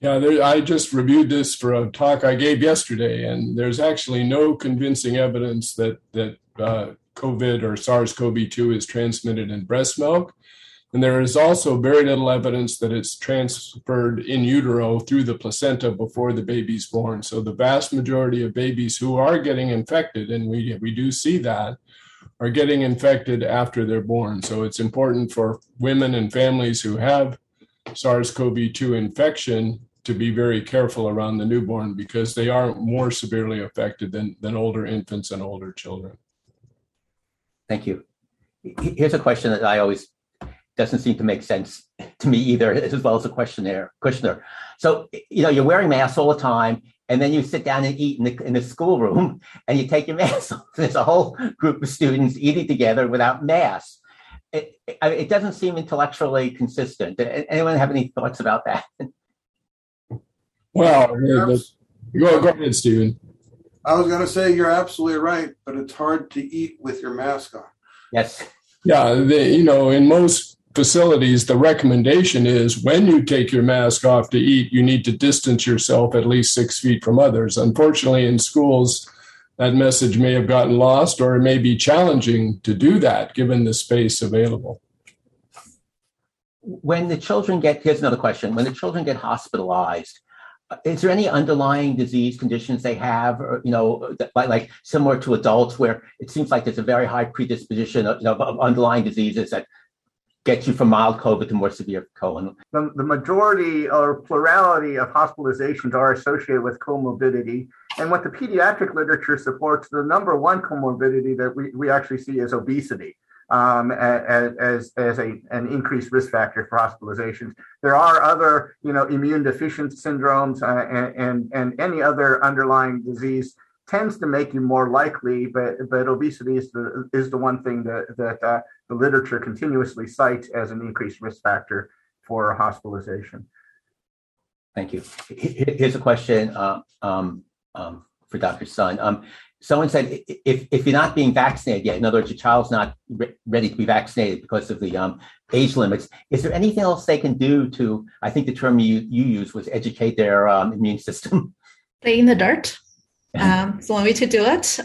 Yeah, there, I just reviewed this for a talk I gave yesterday, and there's actually no convincing evidence that that uh, COVID or SARS-CoV-2 is transmitted in breast milk. And there is also very little evidence that it's transferred in utero through the placenta before the baby's born. So the vast majority of babies who are getting infected, and we, we do see that, are getting infected after they're born. So it's important for women and families who have SARS CoV 2 infection to be very careful around the newborn because they are more severely affected than, than older infants and older children. Thank you. Here's a question that I always doesn't seem to make sense to me either, as well as the questionnaire questioner. So, you know, you're wearing masks all the time, and then you sit down and eat in the, in the schoolroom and you take your mask off. There's a whole group of students eating together without masks. It, it, it doesn't seem intellectually consistent. Anyone have any thoughts about that? Well, go, go ahead, Stephen. I was going to say you're absolutely right, but it's hard to eat with your mask on. Yes. Yeah, the, you know, in most facilities, the recommendation is when you take your mask off to eat, you need to distance yourself at least six feet from others. Unfortunately, in schools, that message may have gotten lost, or it may be challenging to do that given the space available. When the children get, here's another question when the children get hospitalized, is there any underlying disease conditions they have, or, you know, like, like similar to adults, where it seems like there's a very high predisposition of, you know, of underlying diseases that get you from mild COVID to more severe COVID? The, the majority or plurality of hospitalizations are associated with comorbidity. And what the pediatric literature supports, the number one comorbidity that we, we actually see is obesity. Um, as, as, a, an increased risk factor for hospitalizations. There are other, you know, immune deficient syndromes uh, and, and, and any other underlying disease tends to make you more likely, but but obesity is the is the one thing that that uh, the literature continuously cites as an increased risk factor for hospitalization. Thank you. Here's a question uh, um, um, for Dr. Sun. Um, someone said if if you're not being vaccinated yet, in other words, your child's not re- ready to be vaccinated because of the um, age limits, is there anything else they can do to? I think the term you you used was educate their um, immune system. Play in the dirt um, it's one way to do it.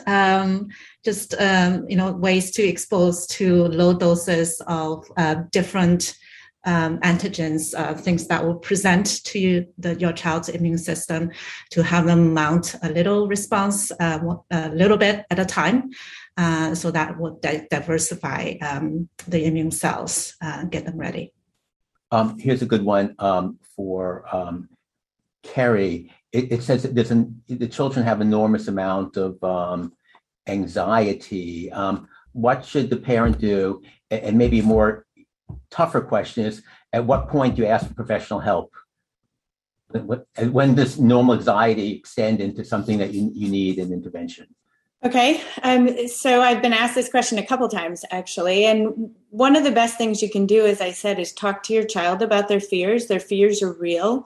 Um, just um, you know ways to expose to low doses of uh, different um, antigens, uh, things that will present to you the, your child's immune system, to have them mount a little response, uh, a little bit at a time, uh, so that will di- diversify um, the immune cells, uh, get them ready. Um, here's a good one for Kerri it, it says there's an, the children have enormous amount of um, anxiety. Um, what should the parent do? And, maybe more tougher question is, at what point do you ask for professional help? When does normal anxiety extend into something that you, you need an intervention? Okay, um, so I've been asked this question a couple times actually, and one of the best things you can do, as I said, is talk to your child about their fears. Their fears are real.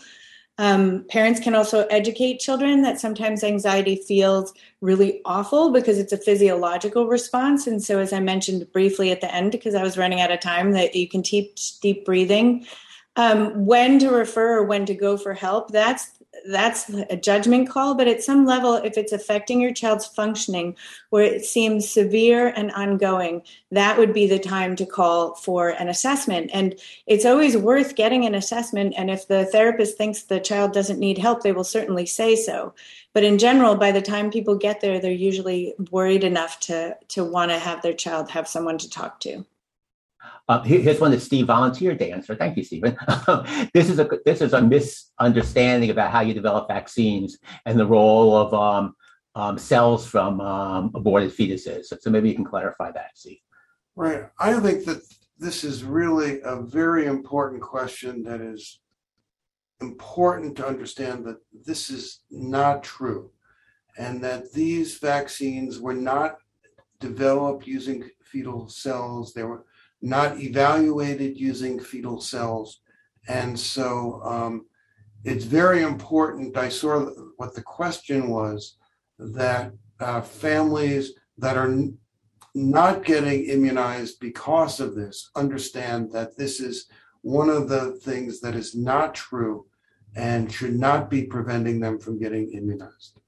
Um, parents can also educate children that sometimes anxiety feels really awful because it's a physiological response. And so, as I mentioned briefly at the end, because I was running out of time, that you can teach deep breathing. Um, when to refer or when to go for help, that's that's a judgment call. But at some level, if it's affecting your child's functioning where it seems severe and ongoing, that would be the time to call for an assessment. And it's always worth getting an assessment. And if the therapist thinks the child doesn't need help, they will certainly say so. But in general, by the time people get there, they're usually worried enough to to want to have their child have someone to talk to. Uh, here's one that Steve volunteered to answer. Thank you, Stephen. this is a this is a misunderstanding about how you develop vaccines and the role of um, um, cells from um, aborted fetuses. So, so, maybe you can clarify that, Steve. Right. I think that this is really a very important question that is important to understand that this is not true and that these vaccines were not developed using fetal cells. They were not evaluated using fetal cells. And so um, it's very important. I saw what the question was that uh, families that are n- not getting immunized because of this understand that this is one of the things that is not true and should not be preventing them from getting immunized.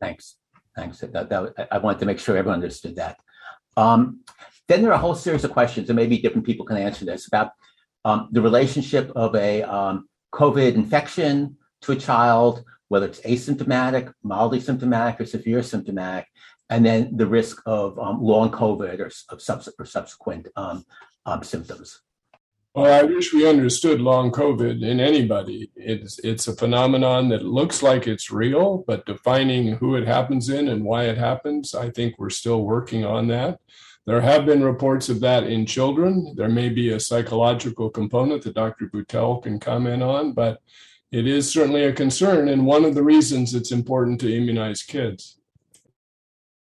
Thanks. Thanks. That, that, I wanted to make sure everyone understood that. Um, then there are a whole series of questions, and maybe different people can answer this about um, the relationship of a um, COVID infection to a child, whether it's asymptomatic, mildly symptomatic, or severe symptomatic, and then the risk of um, long COVID or, of subs- or subsequent um, um, symptoms. Well, I wish we understood long COVID in anybody. It's it's a phenomenon that looks like it's real, but defining who it happens in and why it happens, I think we're still working on that. There have been reports of that in children. There may be a psychological component that Dr. Boutelle can comment on, but it is certainly a concern and one of the reasons it's important to immunize kids.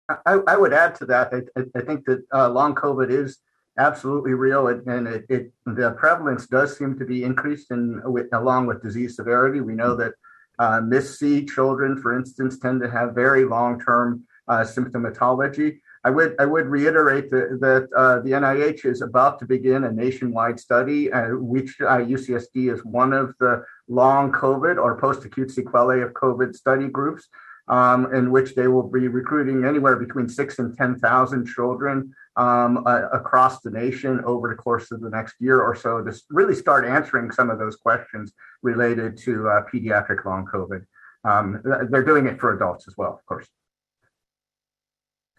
I, I would add to that. I, I think that uh, long COVID is absolutely real, and it, it, the prevalence does seem to be increased in, with, along with disease severity. We know that uh, MIS-C children, for instance, tend to have very long-term uh, symptomatology. I would I would reiterate that, that uh, the NIH is about to begin a nationwide study, uh, which UCSD uh, is one of the long COVID or post-acute sequelae of COVID study groups, um, in which they will be recruiting anywhere between six and ten thousand children um, across the nation over the course of the next year or so to really start answering some of those questions related to uh, pediatric long COVID. Um, they're doing it for adults as well, of course.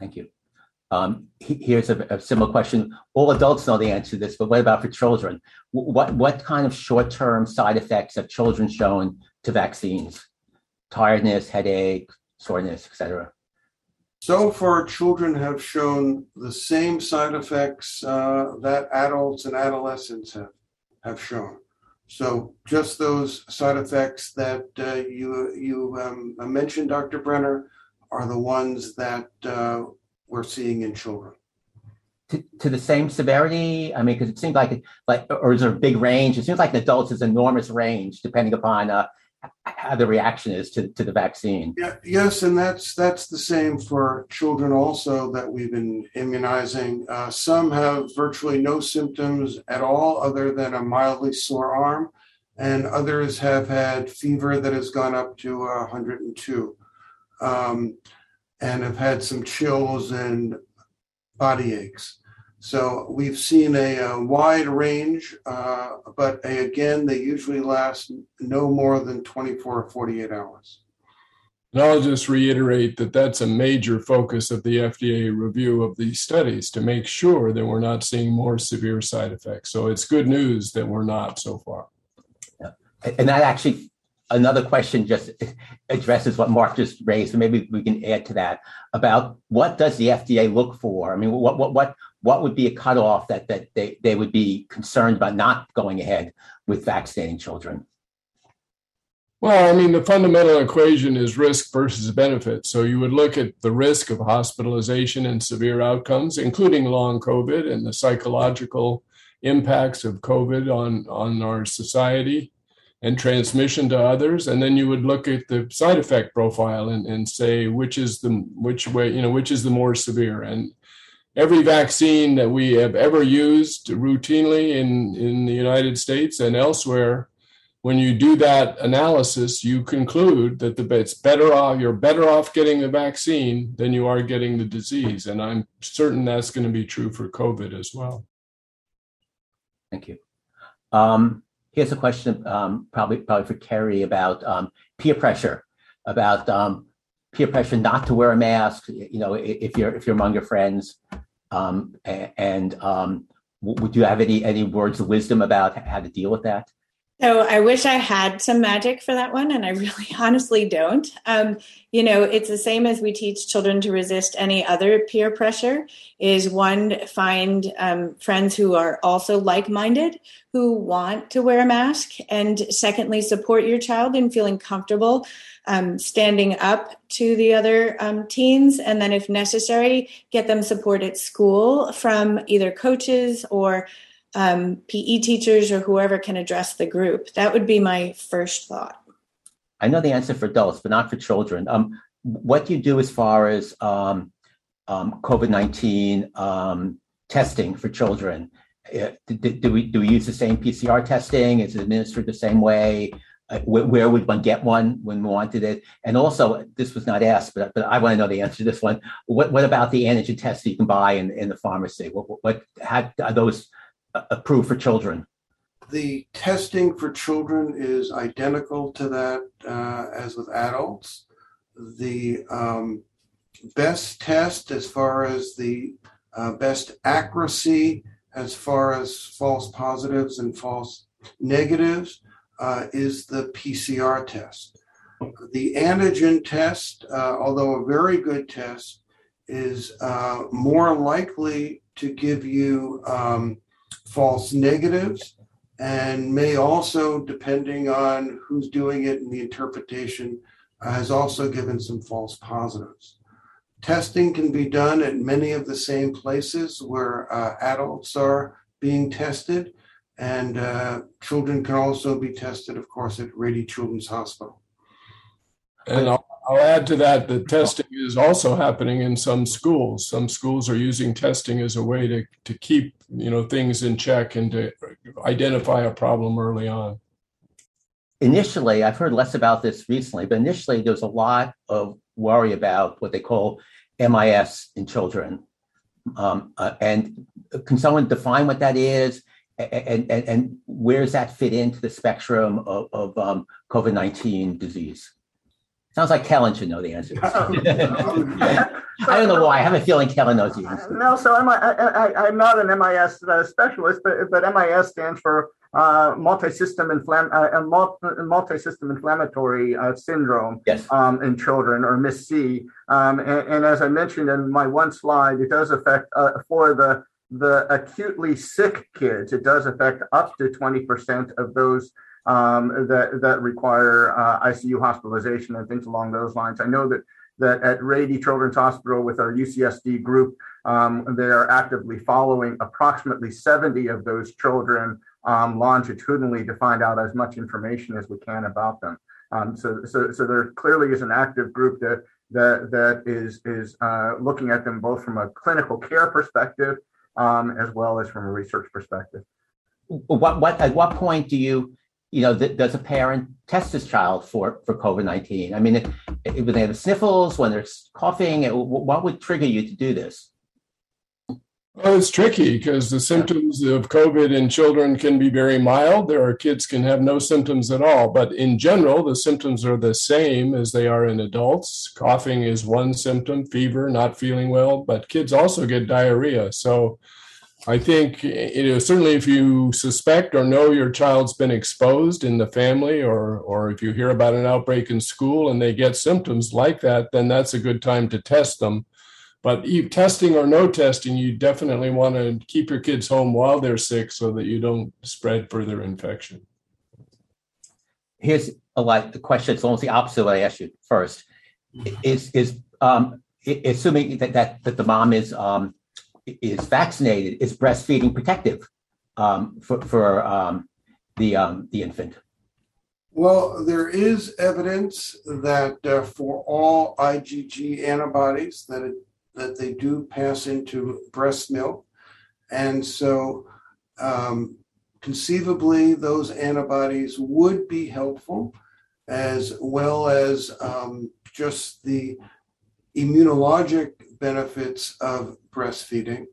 Thank you. Um, here's a, a, similar question. All adults know the answer to this, but what about for children? What what kind of short term side effects have children shown to vaccines? Tiredness, headache, soreness, etc. So far, children have shown the same side effects uh, that adults and adolescents have have shown. So just those side effects that uh, you you um, mentioned, Dr. Brenner, are the ones that uh, we're seeing in children. To, to the same severity? I mean, because it seems like, like, or is there a big range? It seems like in adults is enormous range depending upon uh, how the reaction is to, to the vaccine. Yeah, yes, and that's that's the same for children also that we've been immunizing. Uh, some have virtually no symptoms at all, other than a mildly sore arm, and others have had fever that has gone up to 102. Um, and have had some chills and body aches. So we've seen a, a wide range, uh, but a, again, they usually last no more than 24 or 48 hours. And I'll just reiterate that that's a major focus of the FDA review of these studies to make sure that we're not seeing more severe side effects. So it's good news that we're not so far. Yeah. And that actually another question just addresses what Mark just raised, and maybe we can add to that about what does the FDA look for? I mean, what what what what would be a cutoff that that they, they would be concerned about not going ahead with vaccinating children? Well, I mean, the fundamental equation is risk versus benefit. So you would look at the risk of hospitalization and severe outcomes, including long COVID and the psychological impacts of COVID on, on our society and transmission to others and then you would look at the side effect profile and, and say which is the which way you know which is the more severe and every vaccine that we have ever used routinely in in the united states and elsewhere when you do that analysis, you conclude that the it's better off you're better off getting the vaccine than you are getting the disease, and I'm certain that's going to be true for COVID as well. Thank you. Um, here's a question, um, probably probably for Kerri about um, peer pressure, about um, peer pressure not to wear a mask. You know, if you're if you're among your friends, um, and um, would you have any any words of wisdom about how to deal with that? So I wish I had some magic for that one, and I really honestly don't. Um, you know, it's the same as we teach children to resist any other peer pressure. Is one find um, friends who are also like-minded who want to wear a mask, and secondly, support your child in feeling comfortable um, standing up to the other um, teens, and then if necessary, get them support at school from either coaches or um, PE teachers or whoever can address the group. That would be my first thought. I know the answer for adults, but not for children. Um, what do you do as far as um, um, COVID 19 um, testing for children? Uh, do, do, we, do we use the same PCR testing? Is it administered the same way? Uh, where, where, would one get one when we wanted it? And also, this was not asked, but, but I want to know the answer to this one. What, what about the antigen tests you can buy in, in the pharmacy? What, what how, are those approved for children? The testing for children is identical to that uh, as with adults. The um, best test, as far as the uh, best accuracy, as far as false positives and false negatives, uh, is the PCR test. The antigen test, uh, although a very good test, is uh, more likely to give you um, false negatives and may also, depending on who's doing it and the interpretation, uh, has also given some false positives. Testing can be done at many of the same places where uh, adults are being tested, and uh, children can also be tested, of course, at Rady Children's Hospital. And I'll, add to that that testing is also happening in some schools. Some schools are using testing as a way to, to keep you know things in check and to identify a problem early on. Initially, I've heard less about this recently, but initially there was a lot of worry about what they call MIS in children. Um, uh, and can someone define what that is? And, and, and where does that fit into the spectrum of, of um, COVID 19 disease? Sounds like Kelan should know the answer. I don't know why. I have a feeling Kelan knows the answer. No, so I'm, I, am not an MIS uh, specialist, but, but MIS stands for uh, multi-system, inflam- uh, multi-system inflammatory uh, syndrome yes. um, in children, or MIS-C. Um, and, and, as I mentioned in my one slide, it does affect uh, for the the acutely sick kids. It does affect up to 20% of those um, that that require uh, ICU hospitalization and things along those lines. I know that that at Rady Children's Hospital with our UCSD group, um, they are actively following approximately 70 of those children um, longitudinally to find out as much information as we can about them. Um, so, so, so there clearly is an active group that that that is is uh, looking at them both from a clinical care perspective um, as well as from a research perspective. What what at what point do you you know, th- does a parent test his child for for COVID nineteen? I mean, when they have sniffles, when they're coughing, what would trigger you to do this? Well, it's tricky because the symptoms of COVID in children can be very mild. There are kids can have no symptoms at all, but in general, the symptoms are the same as they are in adults. Coughing is one symptom, fever, not feeling well, but kids also get diarrhea. So I think you know certainly if you suspect or know your child's been exposed in the family, or or if you hear about an outbreak in school and they get symptoms like that, then that's a good time to test them. But testing or no testing, you definitely want to keep your kids home while they're sick so that you don't spread further infection. Here's a lot the question. It's almost the opposite of what I asked you first. Is is um, assuming that, that that the mom is um, is vaccinated, is breastfeeding protective um, for, for um, the, um, the infant? Well, there is evidence that uh, for all IgG antibodies that it, that they do pass into breast milk, and so um, conceivably those antibodies would be helpful, as well as um, just the immunologic benefits of breastfeeding.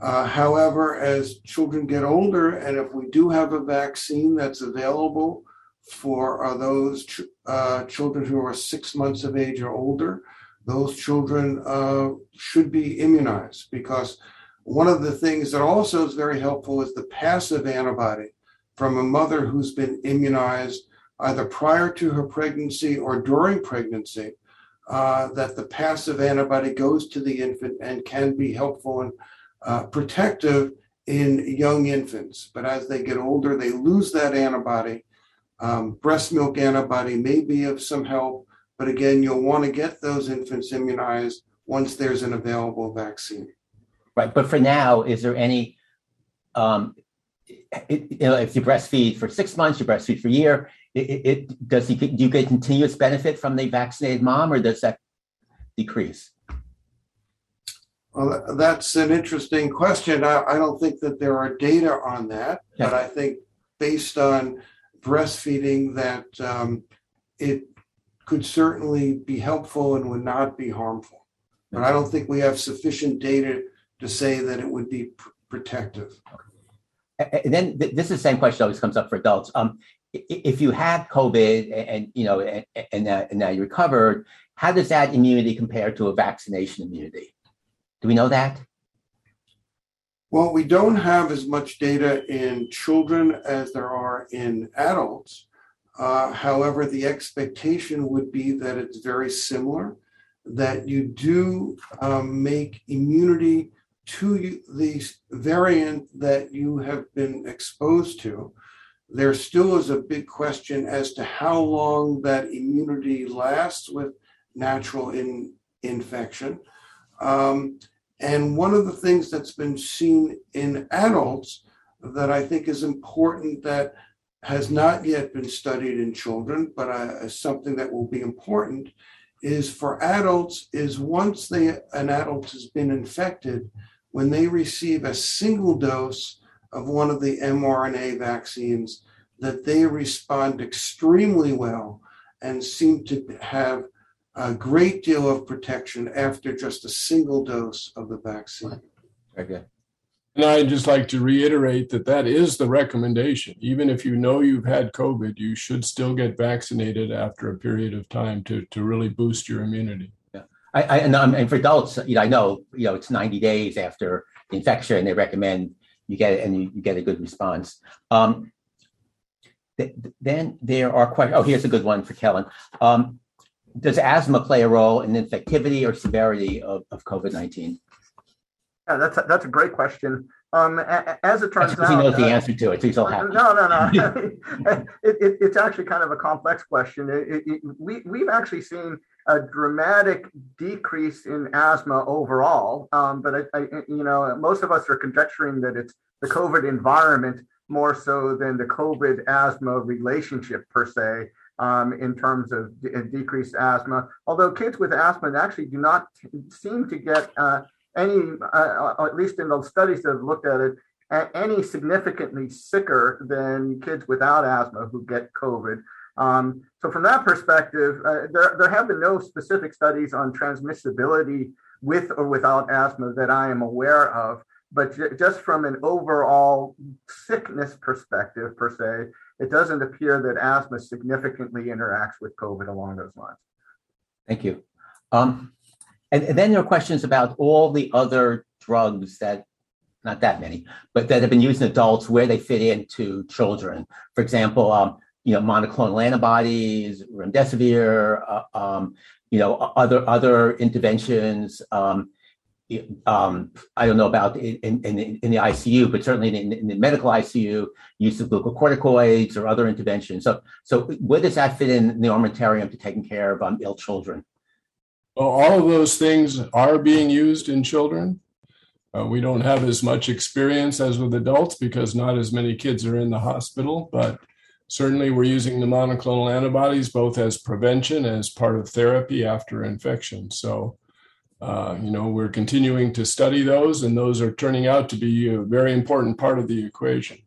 Uh, however, as children get older, and if we do have a vaccine that's available for uh, those ch- uh, children who are six months of age or older, those children uh, should be immunized because one of the things that also is very helpful is the passive antibody from a mother who's been immunized either prior to her pregnancy or during pregnancy. Uh, that the passive antibody goes to the infant and can be helpful and uh, protective in young infants. But as they get older, they lose that antibody. Um, breast milk antibody may be of some help, but again, you'll want to get those infants immunized once there's an available vaccine. Right. But for now, is there any, um, it, you know, if you breastfeed for six months, you breastfeed for a year, it, it does you, do you get continuous benefit from the vaccinated mom or does that decrease? Well, that's an interesting question. I, I don't think that there are data on that, yeah. but I think based on breastfeeding, that um, it could certainly be helpful and would not be harmful. But I don't think we have sufficient data to say that it would be pr- protective. And then this is the same question always comes up for adults. Um, if you had COVID and you know and, and, now, you recovered, how does that immunity compare to a vaccination immunity? Do we know that? Well, we don't have as much data in children as there are in adults. Uh, however, the expectation would be that it's very similar, that you do um, make immunity to the variant that you have been exposed to. There still is a big question as to how long that immunity lasts with natural in, infection. Um, and one of the things that's been seen in adults that I think is important that has not yet been studied in children, but uh, something that will be important is for adults is once they an adult has been infected, when they receive a single dose of one of the mRNA vaccines, that they respond extremely well and seem to have a great deal of protection after just a single dose of the vaccine. Very good. And I'd just like to reiterate that that is the recommendation. Even if you know you've had COVID, you should still get vaccinated after a period of time to, to really boost your immunity. Yeah. I, I and, and for adults, you know, I know, you know, it's 90 days after the infection, they recommend you get it and you, you get a good response. Um, th- then there are questions. Oh, here's a good one for Kelan. Um, does asthma play a role in infectivity or severity of, of COVID 19? Yeah, that's a, that's a great question. Um, as it turns out, he knows the uh, answer to it, so he's all happy. No, no, no. it, it, it's actually kind of a complex question. It, we we've actually seen a dramatic decrease in asthma overall, um, but I, I, you know, most of us are conjecturing that it's the COVID environment more so than the COVID asthma relationship per se. Um, in terms of decreased asthma, although kids with asthma actually do not seem to get uh, any, uh, uh, at least in those studies that have looked at it, any significantly sicker than kids without asthma who get COVID. Um, so from that perspective, uh, there, there have been no specific studies on transmissibility with or without asthma that I am aware of. But j- just from an overall sickness perspective, per se, it doesn't appear that asthma significantly interacts with COVID along those lines. Thank you. Um, and, and, then there are questions about all the other drugs that, not that many, but that have been used in adults, where they fit into children. For example, um, you know, monoclonal antibodies, remdesivir, uh, um, you know, other other interventions. Um, um, I don't know about in, in, in, the ICU, but certainly in, in, the medical ICU, use of glucocorticoids or other interventions. So, so where does that fit in the armamentarium to taking care of um, ill children? Well, all of those things are being used in children. Uh, we don't have as much experience as with adults because not as many kids are in the hospital, but certainly we're using the monoclonal antibodies both as prevention as part of therapy after infection. So, uh, you know, we're continuing to study those, and those are turning out to be a very important part of the equation.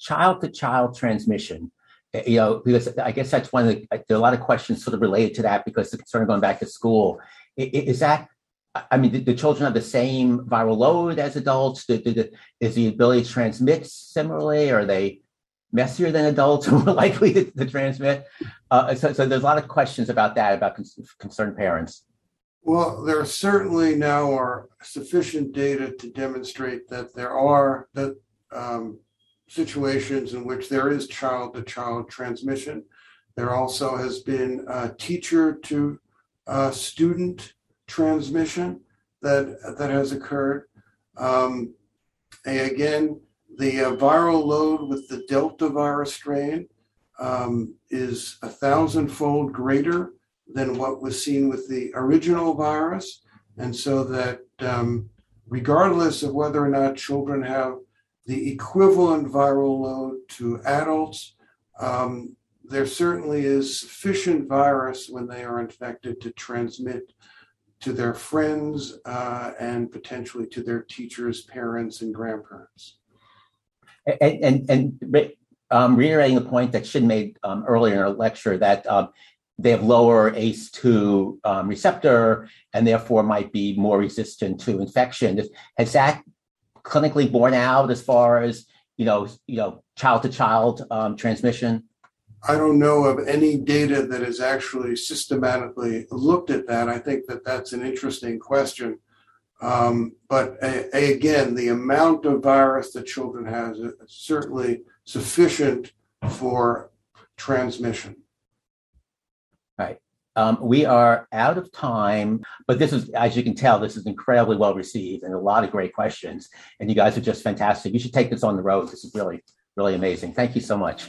child to child transmission, eh, you know, because I guess that's one of the, there are a lot of questions sort of related to that because the concern of going back to school. Is that, I mean, the, children have the same viral load as adults? Is the ability to transmit similarly? Are they messier than adults or more likely to, to transmit? Uh, so, so, there's a lot of questions about that, about con- concerned parents. Well, there certainly now are sufficient data to demonstrate that there are that um, situations in which there is child to child transmission. There also has been teacher to uh, student transmission that that has occurred. Um, again, the uh, viral load with the Delta virus strain um, is a thousandfold greater than what was seen with the original virus. And so that um, regardless of whether or not children have the equivalent viral load to adults, um, there certainly is sufficient virus when they are infected to transmit to their friends uh, and potentially to their teachers, parents, and grandparents. And, and, and um, reiterating the point that Xin made um, earlier in our lecture that um, they have lower ACE2 um, receptor and therefore might be more resistant to infection. Has that clinically borne out as far as you know, you know, child to child um, transmission? I don't know of any data that has actually systematically looked at that. I think that that's an interesting question. Um, but a, a, again, the amount of virus that children has is certainly sufficient for transmission. Right. Um, we are out of time, but this is, as you can tell, this is incredibly well received and a lot of great questions. And you guys are just fantastic. You should take this on the road. This is really, really amazing. Thank you so much.